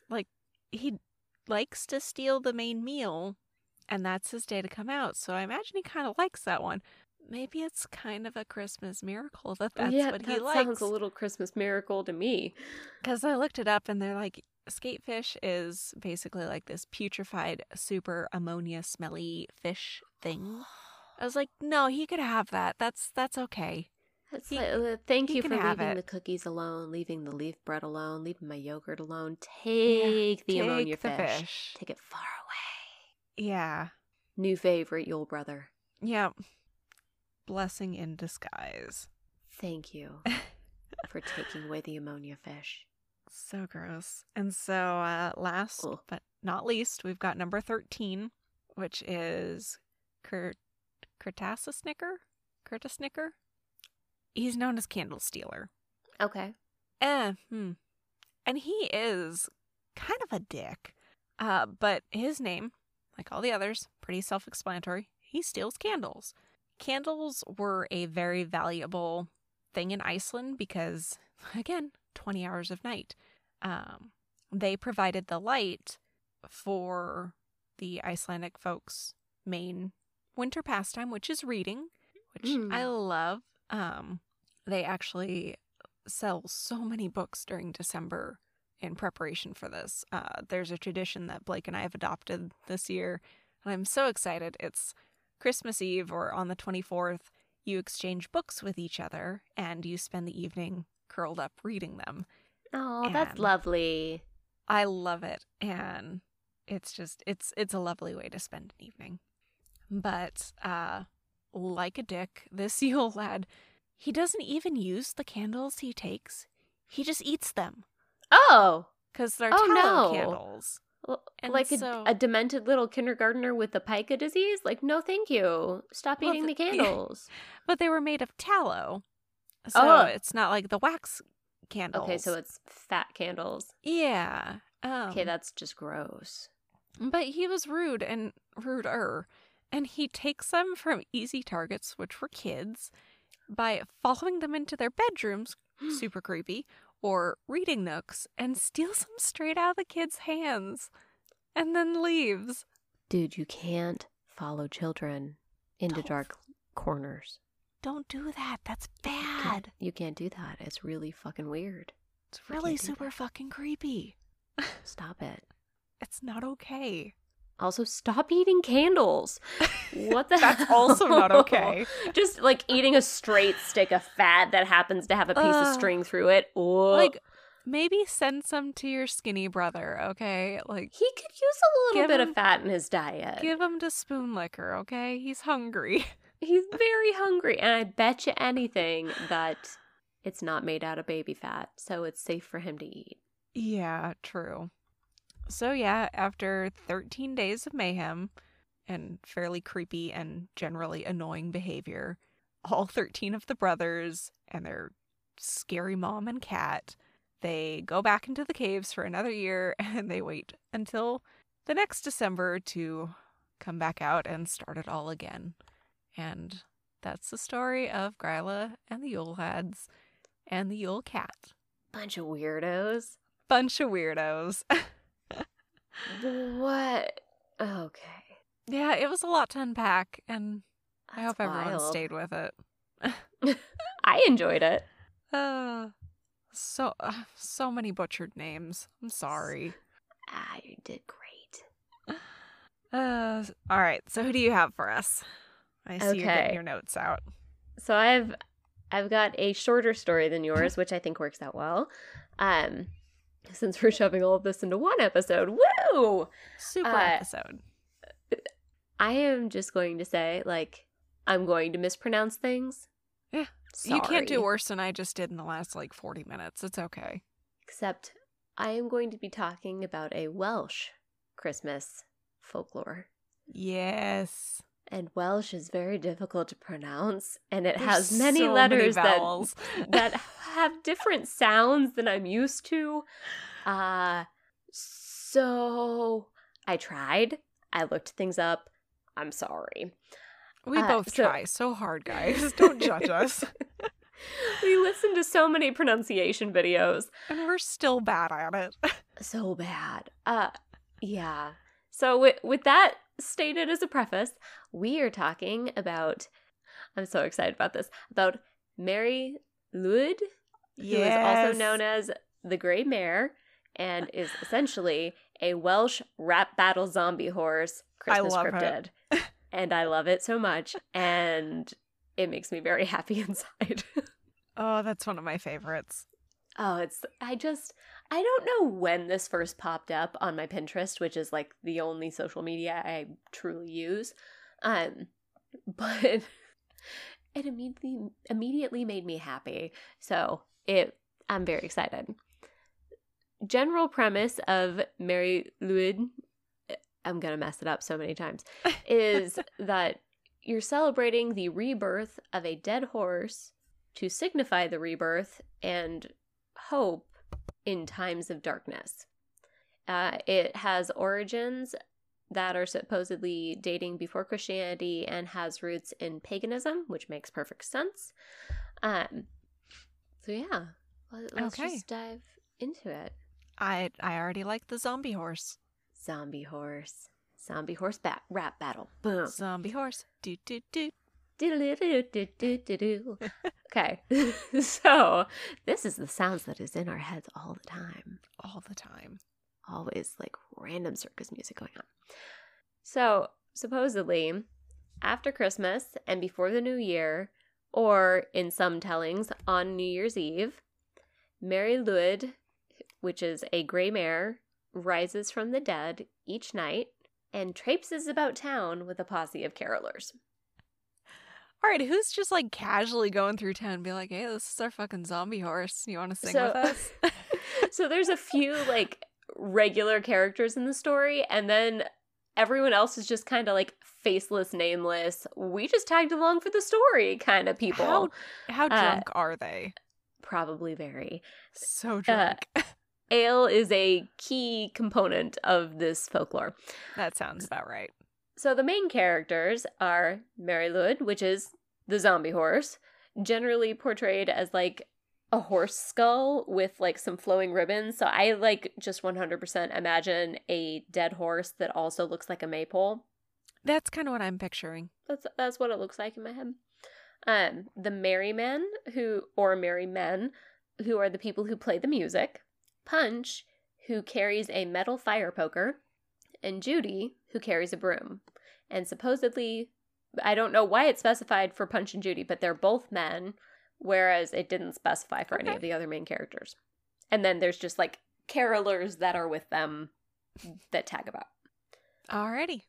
like he likes to steal the main meal and that's his day to come out. So I imagine he kind of likes that one. Maybe it's kind of a Christmas miracle that that's yeah, what that he likes. sounds a little Christmas miracle to me. Because I looked it up and they're like, skatefish is basically like this putrefied, super ammonia smelly fish thing. I was like, no, he could have that. That's that's okay. It's He- like, uh, thank you for leaving it. the cookies alone, leaving the leaf bread alone, leaving my yogurt alone. Take the Take ammonia the fish. fish. Take it far away. Yeah. New favorite, Yule brother. Yeah. Blessing in disguise. Thank you *laughs* for taking away the ammonia fish. So gross. And so, uh, last Ugh. but not least, we've got number 13, which is Kurt Curtasisnicker? Curtisnicker? He's known as Candle Stealer. Okay. Eh, hmm. And he is kind of a dick. Uh, but his name, like all the others, pretty self explanatory. He steals candles. Candles were a very valuable thing in Iceland because, *laughs* again, 20 hours of night. Um, they provided the light for the Icelandic folks' main winter pastime, which is reading, which Mm. I love. Um, they actually sell so many books during December in preparation for this. Uh, there's a tradition that Blake and I have adopted this year, and I'm so excited. It's Christmas Eve or on the 24th. You exchange books with each other, and you spend the evening curled up reading them. Oh, that's lovely. I love it, and it's just it's it's a lovely way to spend an evening. But uh, like a dick, this *laughs* Yule lad, he doesn't even use the candles he takes. He just eats them Oh, because they're Oh, tallow no. candles. L- And like a, so- a demented little kindergartner with the pica disease? Like, no, thank you. Stop Well, eating the the- *laughs* yeah. candles. But they were made of tallow, so Oh. it's not like the wax candles. Okay, so it's fat candles. yeah. Um, Okay, that's just gross. But he was rude and ruder, and he takes them from easy targets, which were kids, by following them into their bedrooms, *gasps* super creepy, or reading nooks, and steals them straight out of the kids' hands, and then leaves. Dude, you can't follow children into Don't- dark corners. Don't do that. That's You can't- bad. You can't do that. It's really fucking weird. It's really super that. fucking creepy. Stop it. *laughs* It's not okay. Also, stop eating candles. What the heck? *laughs* That's hell? also not okay. Just like eating a straight stick of fat that happens to have a piece of string through it. Oh, Like, maybe send some to your skinny brother, okay? Like, he could use a little bit him- of fat in his diet. give him to spoon licker, okay? He's hungry. *laughs* He's very hungry, and I bet you anything that it's not made out of baby fat, so it's safe for him to eat. Yeah, true. So, yeah, after 13 days of mayhem and fairly creepy and generally annoying behavior, all *laughs* 13 of the brothers and their scary mom and cat, they go back into the caves for another year *laughs* and they wait until the next December to come back out and start it all again. And that's the story of Gryla and the Yule lads. and the Yule Cat. Bunch of weirdos. Bunch of weirdos. *laughs* What? Okay. yeah, it was a lot to unpack, and I hope everyone wild. stayed with it. *laughs* I enjoyed it. Uh, so uh, so many butchered names. I'm sorry. Ah, you did great. Uh, all right. So who do you have for us? I see you're getting your notes out. So I've I've got a shorter story than yours, which I think works out well. Um, since we're shoving all of this into one episode, woo! Super Uh, episode. I am just going to say, like, I'm going to mispronounce things. Yeah, You can't do worse than I just did in the last like 40 minutes. It's okay. Except I am going to be talking about a Welsh Christmas folklore. Yes. And Welsh is very difficult to pronounce, and it There's has many so letters that *laughs* that have different sounds than I'm used to. Uh so I tried. I looked things up. I'm sorry. we uh, both so- try so hard, guys. *laughs* Don't judge us. we listened to so many pronunciation videos. And we're still bad at it. So bad. Uh yeah. So with with that stated as a preface, we are talking about I'm so excited about this. About Mari Lwyd, who is also known as the Grey Mare and is essentially a Welsh rap battle zombie horse I Christmas love cryptid. and I love it so much and it makes me very *laughs* happy inside. Oh, that's one of my favorites. oh, it's I just I don't know when this first popped up on my Pinterest, which is like the only social media I truly use. Um *laughs* but it immediately immediately made me happy. So, it I'm very excited. General premise of Mari Lwyd I'm going to mess it up so many times *laughs* is that you're celebrating the rebirth of a dead horse to signify the rebirth and hope in times of darkness. Uh, it has origins that are supposedly dating before Christianity and has roots in paganism, which makes perfect sense. Um, so yeah, let- let's Okay. just dive into it. I I already like the zombie horse. Zombie horse, zombie horse bat rap battle. Boom. Zombie horse. Do do do. Okay, *laughs* so this is the sounds that is in our heads all the time. All the time. Always like random circus music going on. So, supposedly, after Christmas and before the new year, or in some tellings on New Year's Eve, Mari Lwyd, which is a gray mare, rises from the dead each night and traipses about town with a posse of carolers. All right, who's just like casually going through town and be like, hey, this is our fucking zombie horse. You want to sing So- with us? *laughs* so there's a few like regular characters in the story and then everyone else is just kind of like faceless nameless we just tagged along for the story kind of people How, how Uh, drunk are they? probably very So drunk. *laughs* ale is a key component of this folklore that sounds about right. so the main characters are Mari Lwyd which is the zombie horse generally portrayed as like a horse skull with like some flowing ribbons. So i like just 100% imagine a dead horse that also looks like a maypole. That's kind of what I'm picturing. that's that's what it looks like in my head. Um the merry men who or merry men who are the people who play the music. Punch who carries a metal fire poker. And judy who carries a broom. And supposedly i don't know why it's specified for punch and judy but they're both men whereas it didn't specify for any of the other main characters and then there's just like carolers that are with them that tag about Alrighty.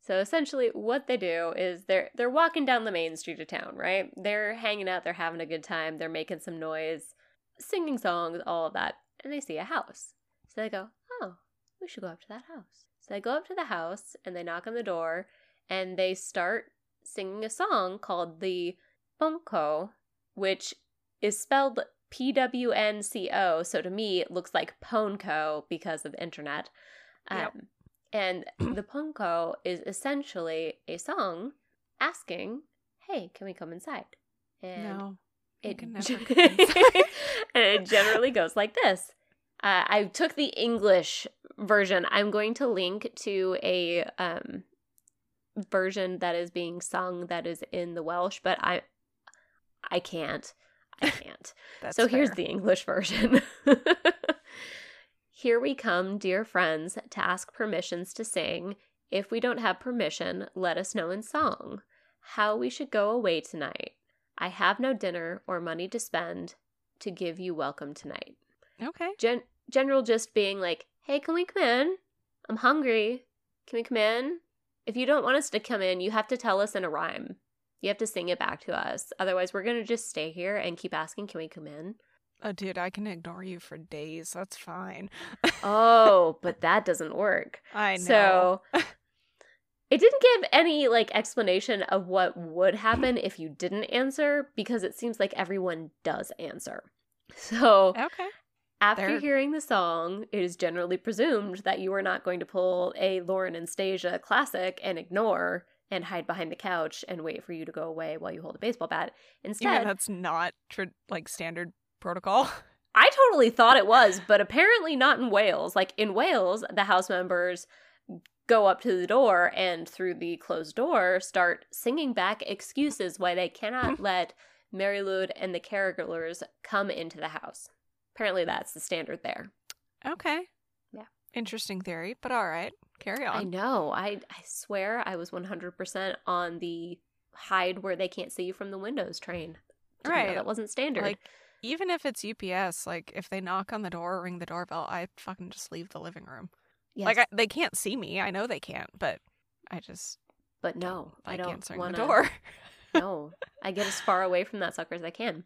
so essentially what they do is they're they're walking down the main street of town, right? They're hanging out, they're having a good time, they're making some noise, singing songs, all of that, and they see a house. So they go, "Oh, we should go up to that house." So they go up to the house and they knock on the door and they start singing a song called the Ponko, which is spelled P W N C O. So to me, it looks like Ponko because of internet. Yep. Um, and the *clears throat* Punko is essentially a song asking, "Hey, can we come inside?" And no. It, can *laughs* never convince- and it generally goes like this. Uh, I took the English version. I'm going to link to a um, version that is being sung that is in the Welsh, but I I can't. I *laughs* can't. So here's the English *laughs* version. Here we come, dear friends, to ask permissions to sing. If we don't have permission, let us know in song. How we should go away tonight. I have no dinner or money to spend to give you welcome tonight. Okay. Gen- general just being like, hey, can we come in? I'm hungry. Can we come in? If you don't want us to come in, you have to tell us in a rhyme. You have to sing it back to us. Otherwise, we're going to just stay here and keep asking, can we come in? Oh, dude, I can ignore you for days. That's fine. Oh, *laughs* but that doesn't work. I know. So *laughs* it didn't give any like explanation of what would happen if you didn't answer because it seems like everyone does answer. So okay. After They're- hearing the song, it is generally presumed that you are not going to pull a Lauren and Stasia classic and ignore and hide behind the couch and wait for you to go away while you hold a baseball bat. Instead, that's not tr- like standard protocol? *laughs* I totally thought it was, but apparently not in Wales. Like in Wales, the house members go up to the door and through the closed door start singing back excuses why they cannot *laughs* let Mary Lou and the carolers come into the house. Apparently that's the standard there. Okay. Yeah. Interesting theory, but all right. Carry on. I know. I I swear I was 100% on the hide where they can't see you from the windows train. Right. that wasn't standard. Like, even if it's UPS, like if they knock on the door or ring the doorbell, I fucking just leave the living room. yes, Like I, they can't see me. I know they can't, but I just but no, I like don't answering want the door. no, I get as far away from that sucker as I can.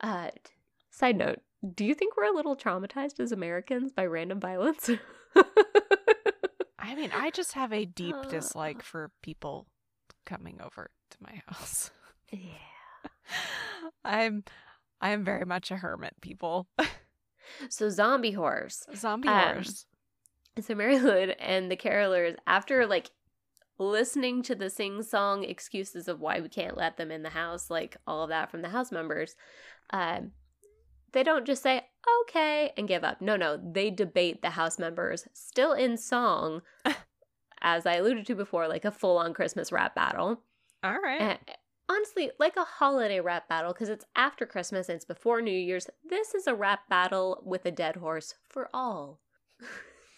Uh, side note: Do you think we're a little traumatized as Americans by random violence? I mean, I just have a deep Uh. dislike *laughs* for people coming over to my house. yeah. *laughs* I'm I am very much a hermit, people. So zombie horrors. Zombie Um, horrors. So Mary Lou and the carolers, after like listening to the sing song excuses of why we can't let them in the house, like all of that from the house members, um, they don't just say okay and give up. No, no, they debate the house members still in song, *laughs* as I alluded to before, like a full on Christmas rap battle. All right. And honestly, like a holiday rap battle, because it's after Christmas and it's before New Year's. This is a rap battle with a dead horse for all.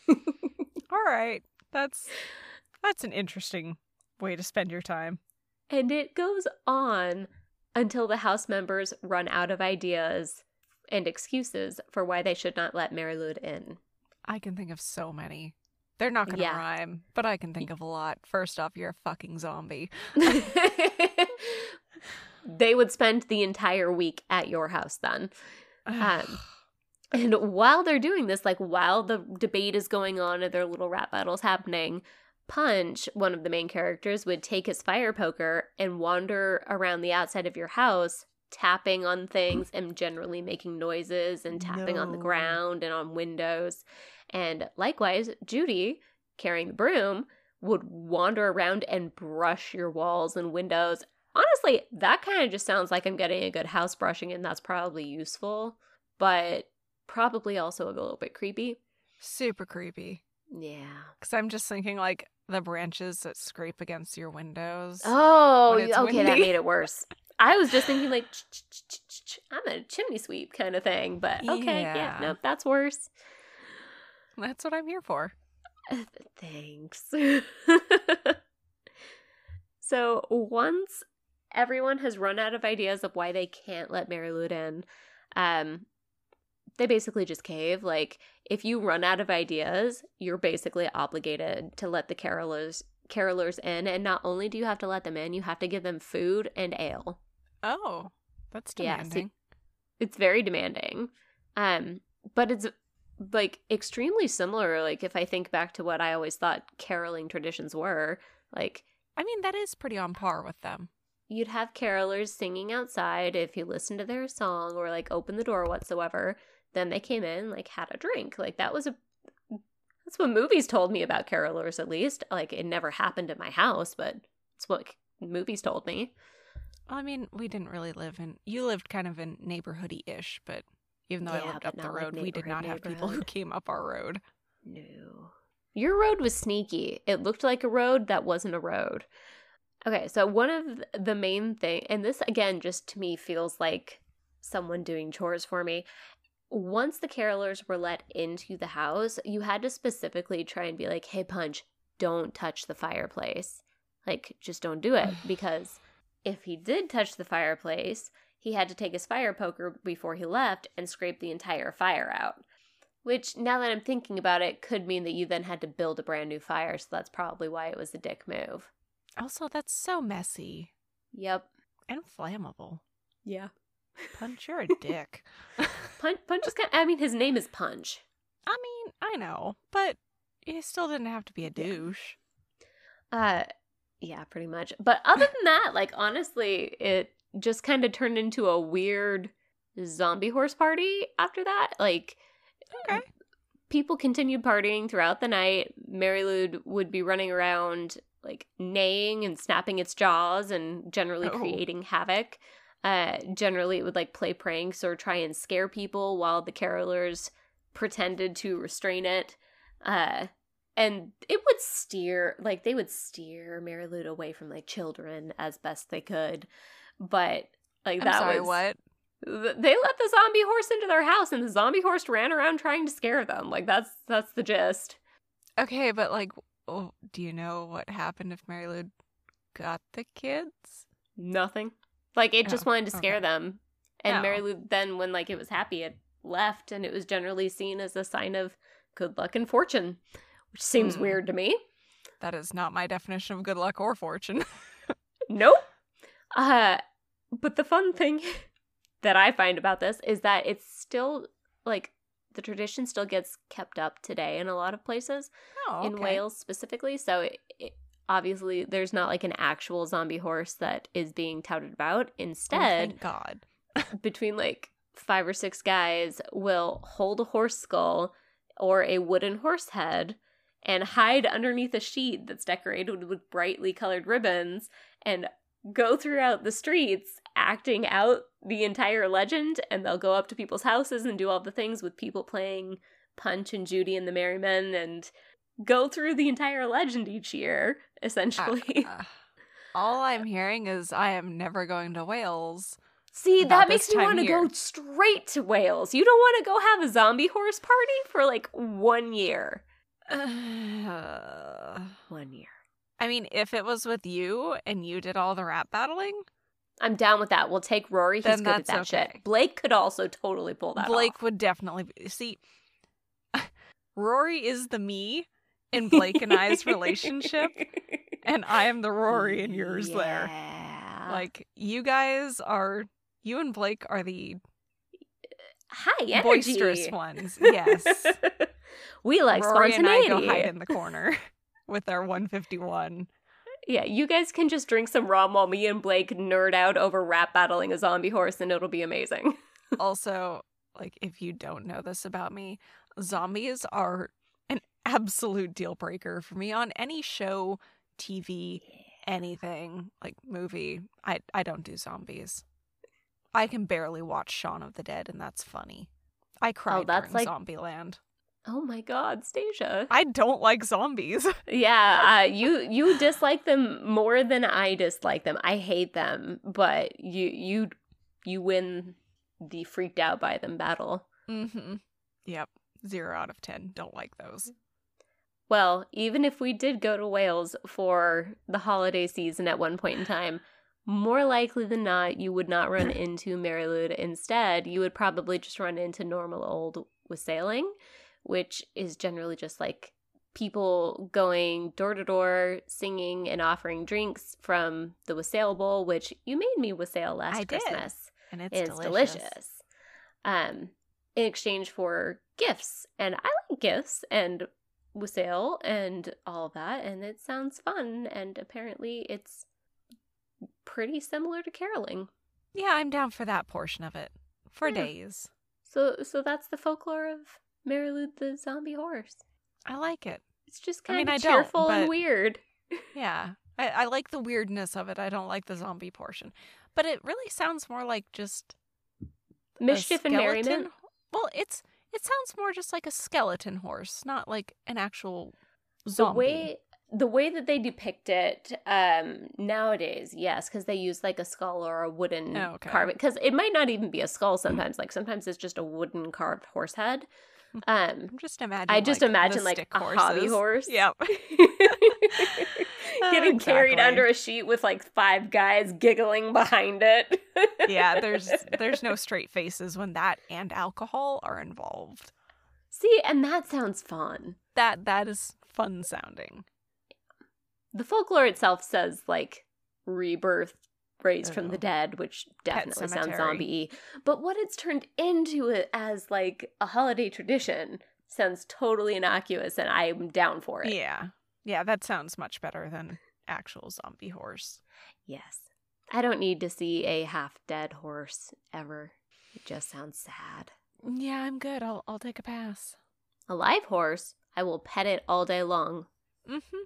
All right. That's that's an interesting way to spend your time. And it goes on until the House members run out of ideas and excuses for why they should not let Mary Lou in. I can think of so many. They're not going to Yeah. rhyme, but I can think of a lot. First off, you're a fucking zombie. *laughs* they would spend the entire week at your house then. *sighs* Um, And while they're doing this, like while the debate is going on and their little rap battles happening, Punch, one of the main characters, would take his fire poker and wander around the outside of your house, tapping on things and generally making noises and tapping on the ground and on windows. And likewise, Judy, carrying the broom, would wander around and brush your walls and windows. Honestly, that kind of just sounds like I'm getting a good house brushing, and that's probably useful, but probably also a little bit creepy. Super creepy. Yeah. Because I'm just thinking like the branches that scrape against your windows. Oh, okay, that made it worse. *laughs* I was just thinking like, I'm a chimney sweep kind of thing, but okay, yeah, Yeah. nope, that's worse. That's what I'm here for. Thanks. *laughs* so once everyone has run out of ideas of why they can't let Mary Lou in, um, they basically just cave. Like if you run out of ideas, you're basically obligated to let the carolers carolers in, and not only do you have to let them in, you have to give them food and ale. Oh, that's Yeah, demanding. It's very demanding. Um, but it's like extremely similar. Like if I think back to what I always thought caroling traditions were, like I mean, that is pretty on par with them. you'd have carolers singing outside if you listened to their song or like open the door whatsoever. Then they came in, like had a drink. Like that was a that's what movies told me about carolers at least. Like it never happened at my house, but it's what movies told me. I mean, we didn't really live in. You lived kind of in neighborhoody ish, but even though I Yeah, lived up the not like road, we did not have people who came up our road. No. Your road was sneaky. It looked like a road that wasn't a road. Okay, so one of the main thing, and this again just to me feels like someone doing chores for me. Once the carolers were let into the house, you had to specifically try and be like, "Hey, Punch, don't touch the fireplace. Like, just don't do it." *sighs* because if he did touch the fireplace, he had to take his fire poker before he left and scrape the entire fire out. Which, now that I'm thinking about it, could mean that you then had to build a brand new fire, so that's probably why it was a dick move. Also, that's so messy Yep. and flammable. Yeah. Punch, you're a *laughs* dick. Punch, Punch is kind I mean, his name is Punch. I mean, I know, but he still didn't have to be a douche. Uh, yeah, pretty much. But other than that, like, honestly, it just kind of turned into a weird zombie horse party after that. Like, Okay. people continued partying throughout the night. Mary Lou would be running around, like, neighing and snapping its jaws and generally Oh. creating havoc. Uh, generally, it would, like, play pranks or try and scare people while the carolers pretended to restrain it. Uh, and it would steer, like, they would steer Mary Lou away from, like, children as best they could. But, like, I'm that sorry, was what? th- they let the zombie horse into their house and the zombie horse ran around trying to scare them like that's that's the gist Okay, but like, oh, do you know what happened if Mary Lou got the kids? nothing like it just Oh, wanted to scare okay. them and Oh. mary lou then when like it was happy it left and it was generally seen as a sign of good luck and fortune which seems Hmm. weird to me That is not my definition of good luck or fortune. *laughs* nope uh but the fun thing *laughs* that i find about this is that it's still like the tradition still gets kept up today in a lot of places oh, in Wales specifically. So it, it, obviously, there's not like an actual zombie horse that is being touted about. Instead, Oh, God. *laughs* between like five or six guys will hold a horse skull or a wooden horse head and hide underneath a sheet that's decorated with brightly colored ribbons and go throughout the streets acting out the entire legend and they'll go up to people's houses and do all the things with people playing punch and judy and the merry men and go through the entire legend each year essentially Uh, all I'm hearing is I am never going to Wales. See, that makes me want to go straight to Wales. You don't want to go have a zombie horse party for like one year. Uh, *sighs* One year. I mean, if it was with you and you did all the rap battling, I'm down with that. We'll take Rory. He's good at that okay. shit. Blake could also totally pull that Blake off. would definitely be. See, *laughs* Rory is the me in Blake and I's relationship, *laughs* and I am the Rory in yours there. Like, you guys are, you and Blake are the high energy. boisterous ones. Yes. *laughs* we like Rory and I go hide in the corner *laughs* with our 151. Yeah, you guys can just drink some rum while me and Blake nerd out over rap battling a zombie horse, and it'll be amazing. *laughs* also, like, if you don't know this about me, zombies are an absolute deal breaker for me on any show, TV, anything, like movie. I, I don't do zombies. I can barely watch Shaun of the Dead, and that's funny. I cried that's during like- Zombieland. Oh my god, Stasia. I don't like zombies. *laughs* Yeah, uh, you you dislike them more than I dislike them. I hate them, but you you you win the freaked out by them battle. mm-hmm. Yep. Zero out of ten. Don't like those. Well, even if we did go to Wales for the holiday season at one point in time, more likely than not, you would not run into Mary Instead, you would probably just run into normal old wassailing, which is generally just like people going door to door, singing and offering drinks from the wassail bowl, which you made me wassail last I did. Christmas. And it's, It's delicious. delicious. Um, in exchange for gifts, and I like gifts and wassail and all of that, and it sounds fun. And apparently, it's pretty similar to caroling. Yeah, I'm down for that portion of it. For Yeah. days. So, so that's the folklore of Mary Lou the zombie horse. I like it. It's just I kind mean, of I cheerful and weird. *laughs* Yeah. I, I like the weirdness of it. I don't like the zombie portion. but it really sounds more like just Mischief and merriment. Well, it's it sounds more just like a skeleton horse, not like an actual The zombie. way the way that they depict it um nowadays yes because they use like a skull or a wooden Oh, okay. carving because it might not even be a skull sometimes like sometimes it's just a wooden carved horse head um I'm just imagining. i just like, imagine like a hobby horse Yep. *laughs* getting carried under a sheet with like five guys giggling behind it *laughs* yeah, there's there's no straight faces when that and alcohol are involved. see and that sounds fun That that is fun sounding. The folklore itself says like rebirth raised from the dead which definitely sounds zombie but what it's turned into it as like a holiday tradition sounds totally innocuous and i'm down for it Yeah. Yeah, that sounds much better than actual zombie horse. yes i don't need to see a half dead horse ever it just sounds sad Yeah, I'm good. I'll I'll take a pass. a live horse i will pet it all day long Mm Mhm.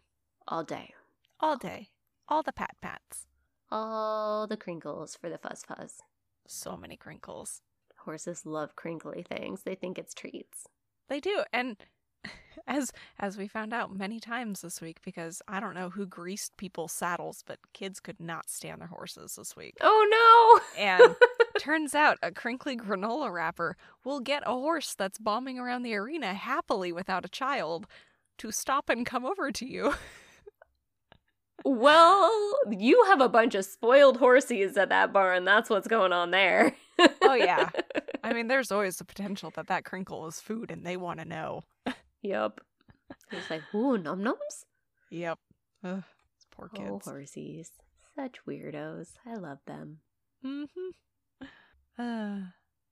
All day All day. All the pat pats. all the crinkles for the fuzz fuzz So many crinkles. horses love crinkly things they think it's treats They do. And *laughs* as as we found out many times this week because I don't know who greased people's saddles, but kids could not stand their horses this week. oh no And *laughs* turns out a crinkly granola wrapper will get a horse that's bombing around the arena happily without a child to stop and come over to you. *laughs* Well, you have a bunch of spoiled horsies at that barn. That's what's going on there. Oh, yeah. *laughs* I mean, there's always the potential that that crinkle is food and they want to know. yep. *laughs* It's like, ooh, num nums? Yep. Ugh, those poor Oh, kids. horsies. Such weirdos. I love them. Mm-hmm. Uh,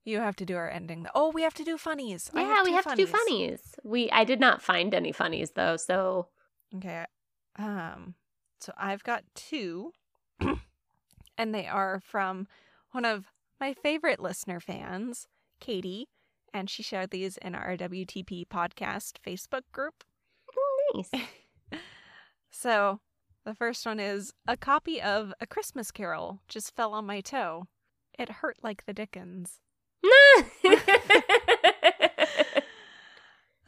you have to do our ending. Oh, we have to do funnies. I yeah, we two have to do funnies. funnies. We I did not find any funnies though, so Okay. Um so I've got two *clears throat* and they are from one of my favorite listener fans, Katie, and she shared these in our WTP podcast Facebook group. nice. *laughs* So, the first one is a copy of A Christmas Carol just fell on my toe. It hurt like the Dickens. *laughs* *laughs*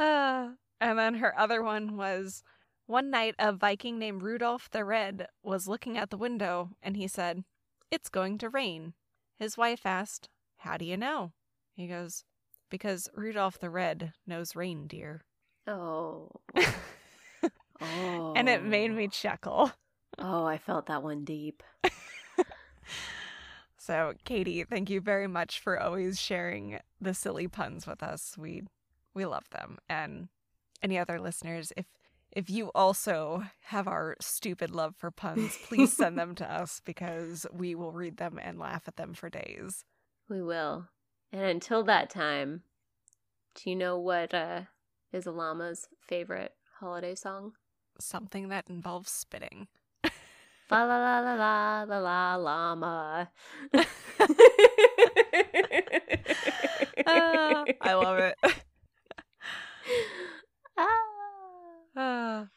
Uh, and then her other one was one night a Viking named Rudolph the Red was looking out the window and he said, It's going to rain. His wife asked, How do you know? He goes, Because Rudolph the Red knows reindeer. oh. Oh. *laughs* And it made me oh. chuckle. Oh, I felt that one deep. *laughs* So, Katie, thank you very much for always sharing the silly puns with us. We we love them. And any other listeners, if if you also have our stupid love for puns, please send them to us because we will read them and laugh at them for days. *laughs* We will. And until that time, do you know what uh, is a llama's favorite holiday song? Something that involves spitting. *laughs* La la la la la la la llama. Ah, *laughs* I love it. Ah. Ah,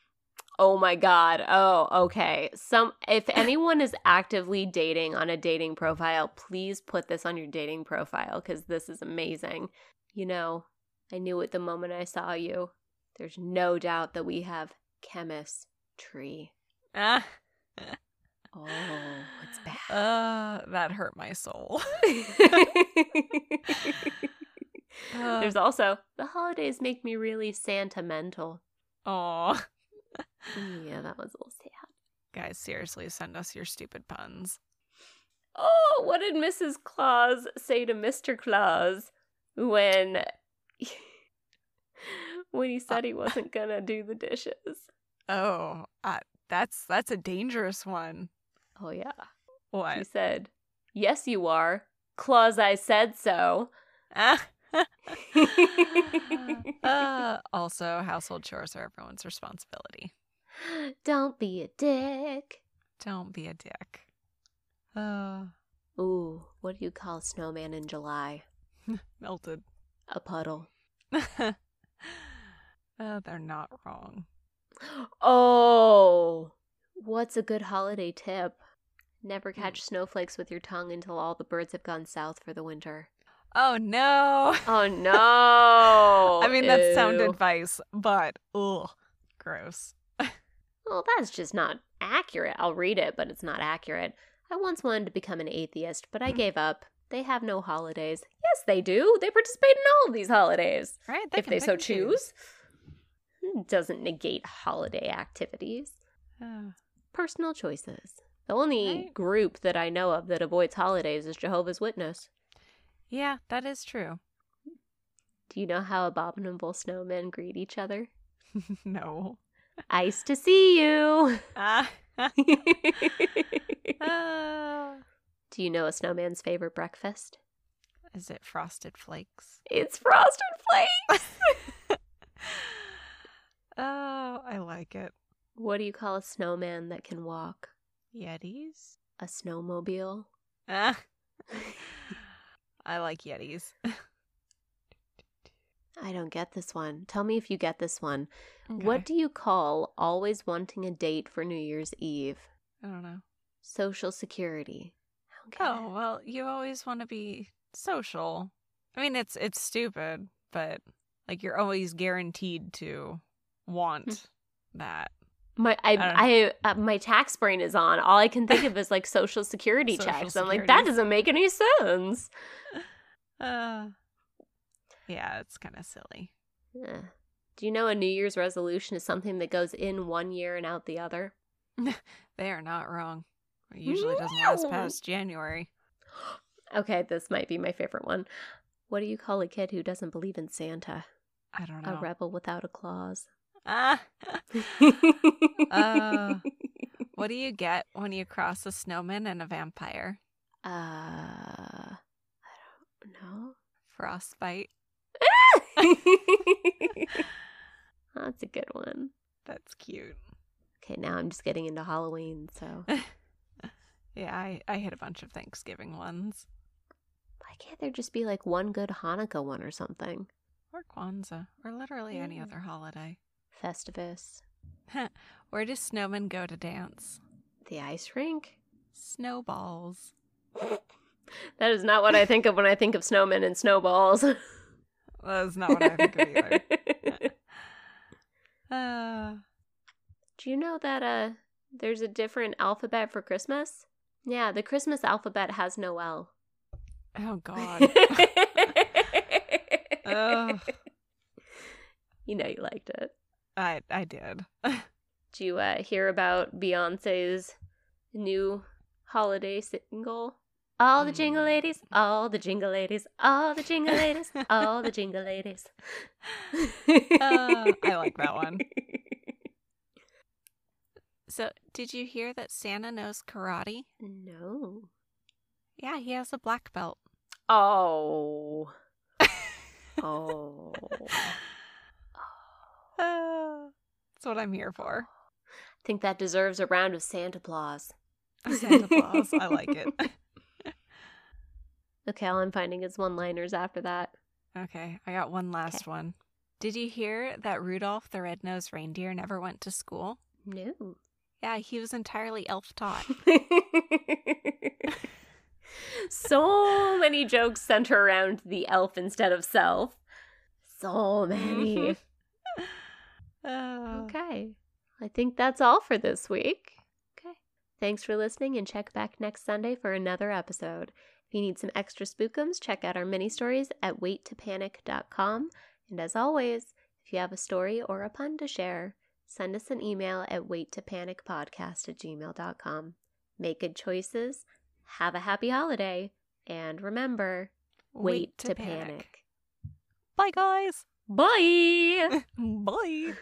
Oh my god. Oh, okay. Some if anyone is actively dating on a dating profile, please put this on your dating profile cuz this is amazing. You know, I knew it the moment I saw you. There's no doubt that we have chemistry. ah, Oh, it's bad. uh, that hurt my soul. Uh, *laughs* *laughs* There's also the holidays make me really sentimental. Aw. *laughs* Yeah, that was a little sad. Guys, seriously, send us your stupid puns. Oh, what did Mrs. Claus say to Mr. Claus when *laughs* when he said he *laughs* wasn't gonna do the dishes? Oh, uh, that's that's a dangerous one. Oh yeah, What? he said, "Yes, you are, Claus. I said so." Ah. *laughs* *laughs* uh, also, household chores are everyone's responsibility. *gasps* Don't be a dick. Don't be a dick. Uh, Ooh, what do you call a snowman in July? *laughs* melted. A puddle. uh, they're not wrong. *gasps* Oh, what's a good holiday tip? Never catch snowflakes with your tongue until all the birds have gone south for the winter. Oh no. *laughs* Oh no! I mean that's sound advice, but ugh, gross. *laughs* Well, that's just not accurate. I'll read it, but it's not accurate. I once wanted to become an atheist, but I Hmm. gave up. They have no holidays. Yes, they do. They participate in all of these holidays. Right? if can they so and choose. It Doesn't negate holiday activities. Oh, Personal choices. The only Right. group that I know of that avoids holidays is Jehovah's Witness. Yeah, that is true. Do you know how abominable snowmen greet each other? *laughs* no. Ice to see you. *laughs* Ah. *laughs* Ah. Do you know a snowman's favorite breakfast? Is it frosted flakes? It's frosted flakes. oh, I like it. What do you call a snowman that can walk? Yetis? A snowmobile? Ah. I like Yetis. *laughs* I don't get this one. Tell me if you get this one. Okay. What do you call always wanting a date for New Year's Eve? I don't know. Social Security. Oh, it. well, you always want to be social. I mean, it's it's stupid, but like you're always guaranteed to want hmm. that. My I, don't I uh, my tax brain is on. All I can think of is like Social Security Social checks. I'm like that doesn't make any sense. *laughs* Uh, yeah, it's kind of silly. Eh. Do you know a New Year's resolution is something that goes in one year and out the other? *laughs* They are not wrong. It usually doesn't last past January. *gasps* Okay, this might be my favorite one. What do you call a kid who doesn't believe in Santa? I don't know. A rebel without a clause. Ah. *laughs* Uh. what do you get when you cross a snowman and a vampire? Uh, I don't know. Frostbite. *laughs* That's a good one. That's cute. Okay, now I'm just getting into Halloween, so *laughs* Yeah, I, I hit a bunch of Thanksgiving ones. why can't there just be like one good Hanukkah one or something? Or Kwanzaa. Or literally any other holiday. Festivus. *laughs* Where do snowmen go to dance? The ice rink? Snowballs. *laughs* That is not what I think of when I think of snowmen and snowballs. *laughs* That's not what I think of either. Uh, Do you know that uh there's a different alphabet for Christmas? Yeah, the Christmas alphabet has no L. oh, God. Ugh. You know you liked it. I, I did. *laughs* Did you uh, hear about Beyonce's new holiday single? All the jingle Mm. ladies, all the jingle ladies, all the jingle ladies, all the jingle ladies. Uh, *laughs* I like that one. So, did you hear that Santa knows karate? No. Yeah, he has a black belt. Oh. *laughs* Oh. Uh, *sighs* that's what I'm here for. I think that deserves a round of Santa Claus. Santa Claus. I like it. *laughs* *laughs* Okay, all I'm finding is one liners after that. Okay, I got one last one. Did you hear that Rudolph the Red-Nosed Reindeer never went to school? No. Yeah, he was entirely *laughs* elf taught. so many jokes center around the elf instead of self. So many. Oh. okay. I think that's all for this week. Okay. Thanks for listening and check back next Sunday for another episode. If you need some extra spookums, check out our mini stories at waittopanic.com. And as always, if you have a story or a pun to share, send us an email at waittopanic.podcast at gmail.com. Make good choices, have a happy holiday, and remember, wait, to, panic. Bye, guys. Bye! *laughs* Bye.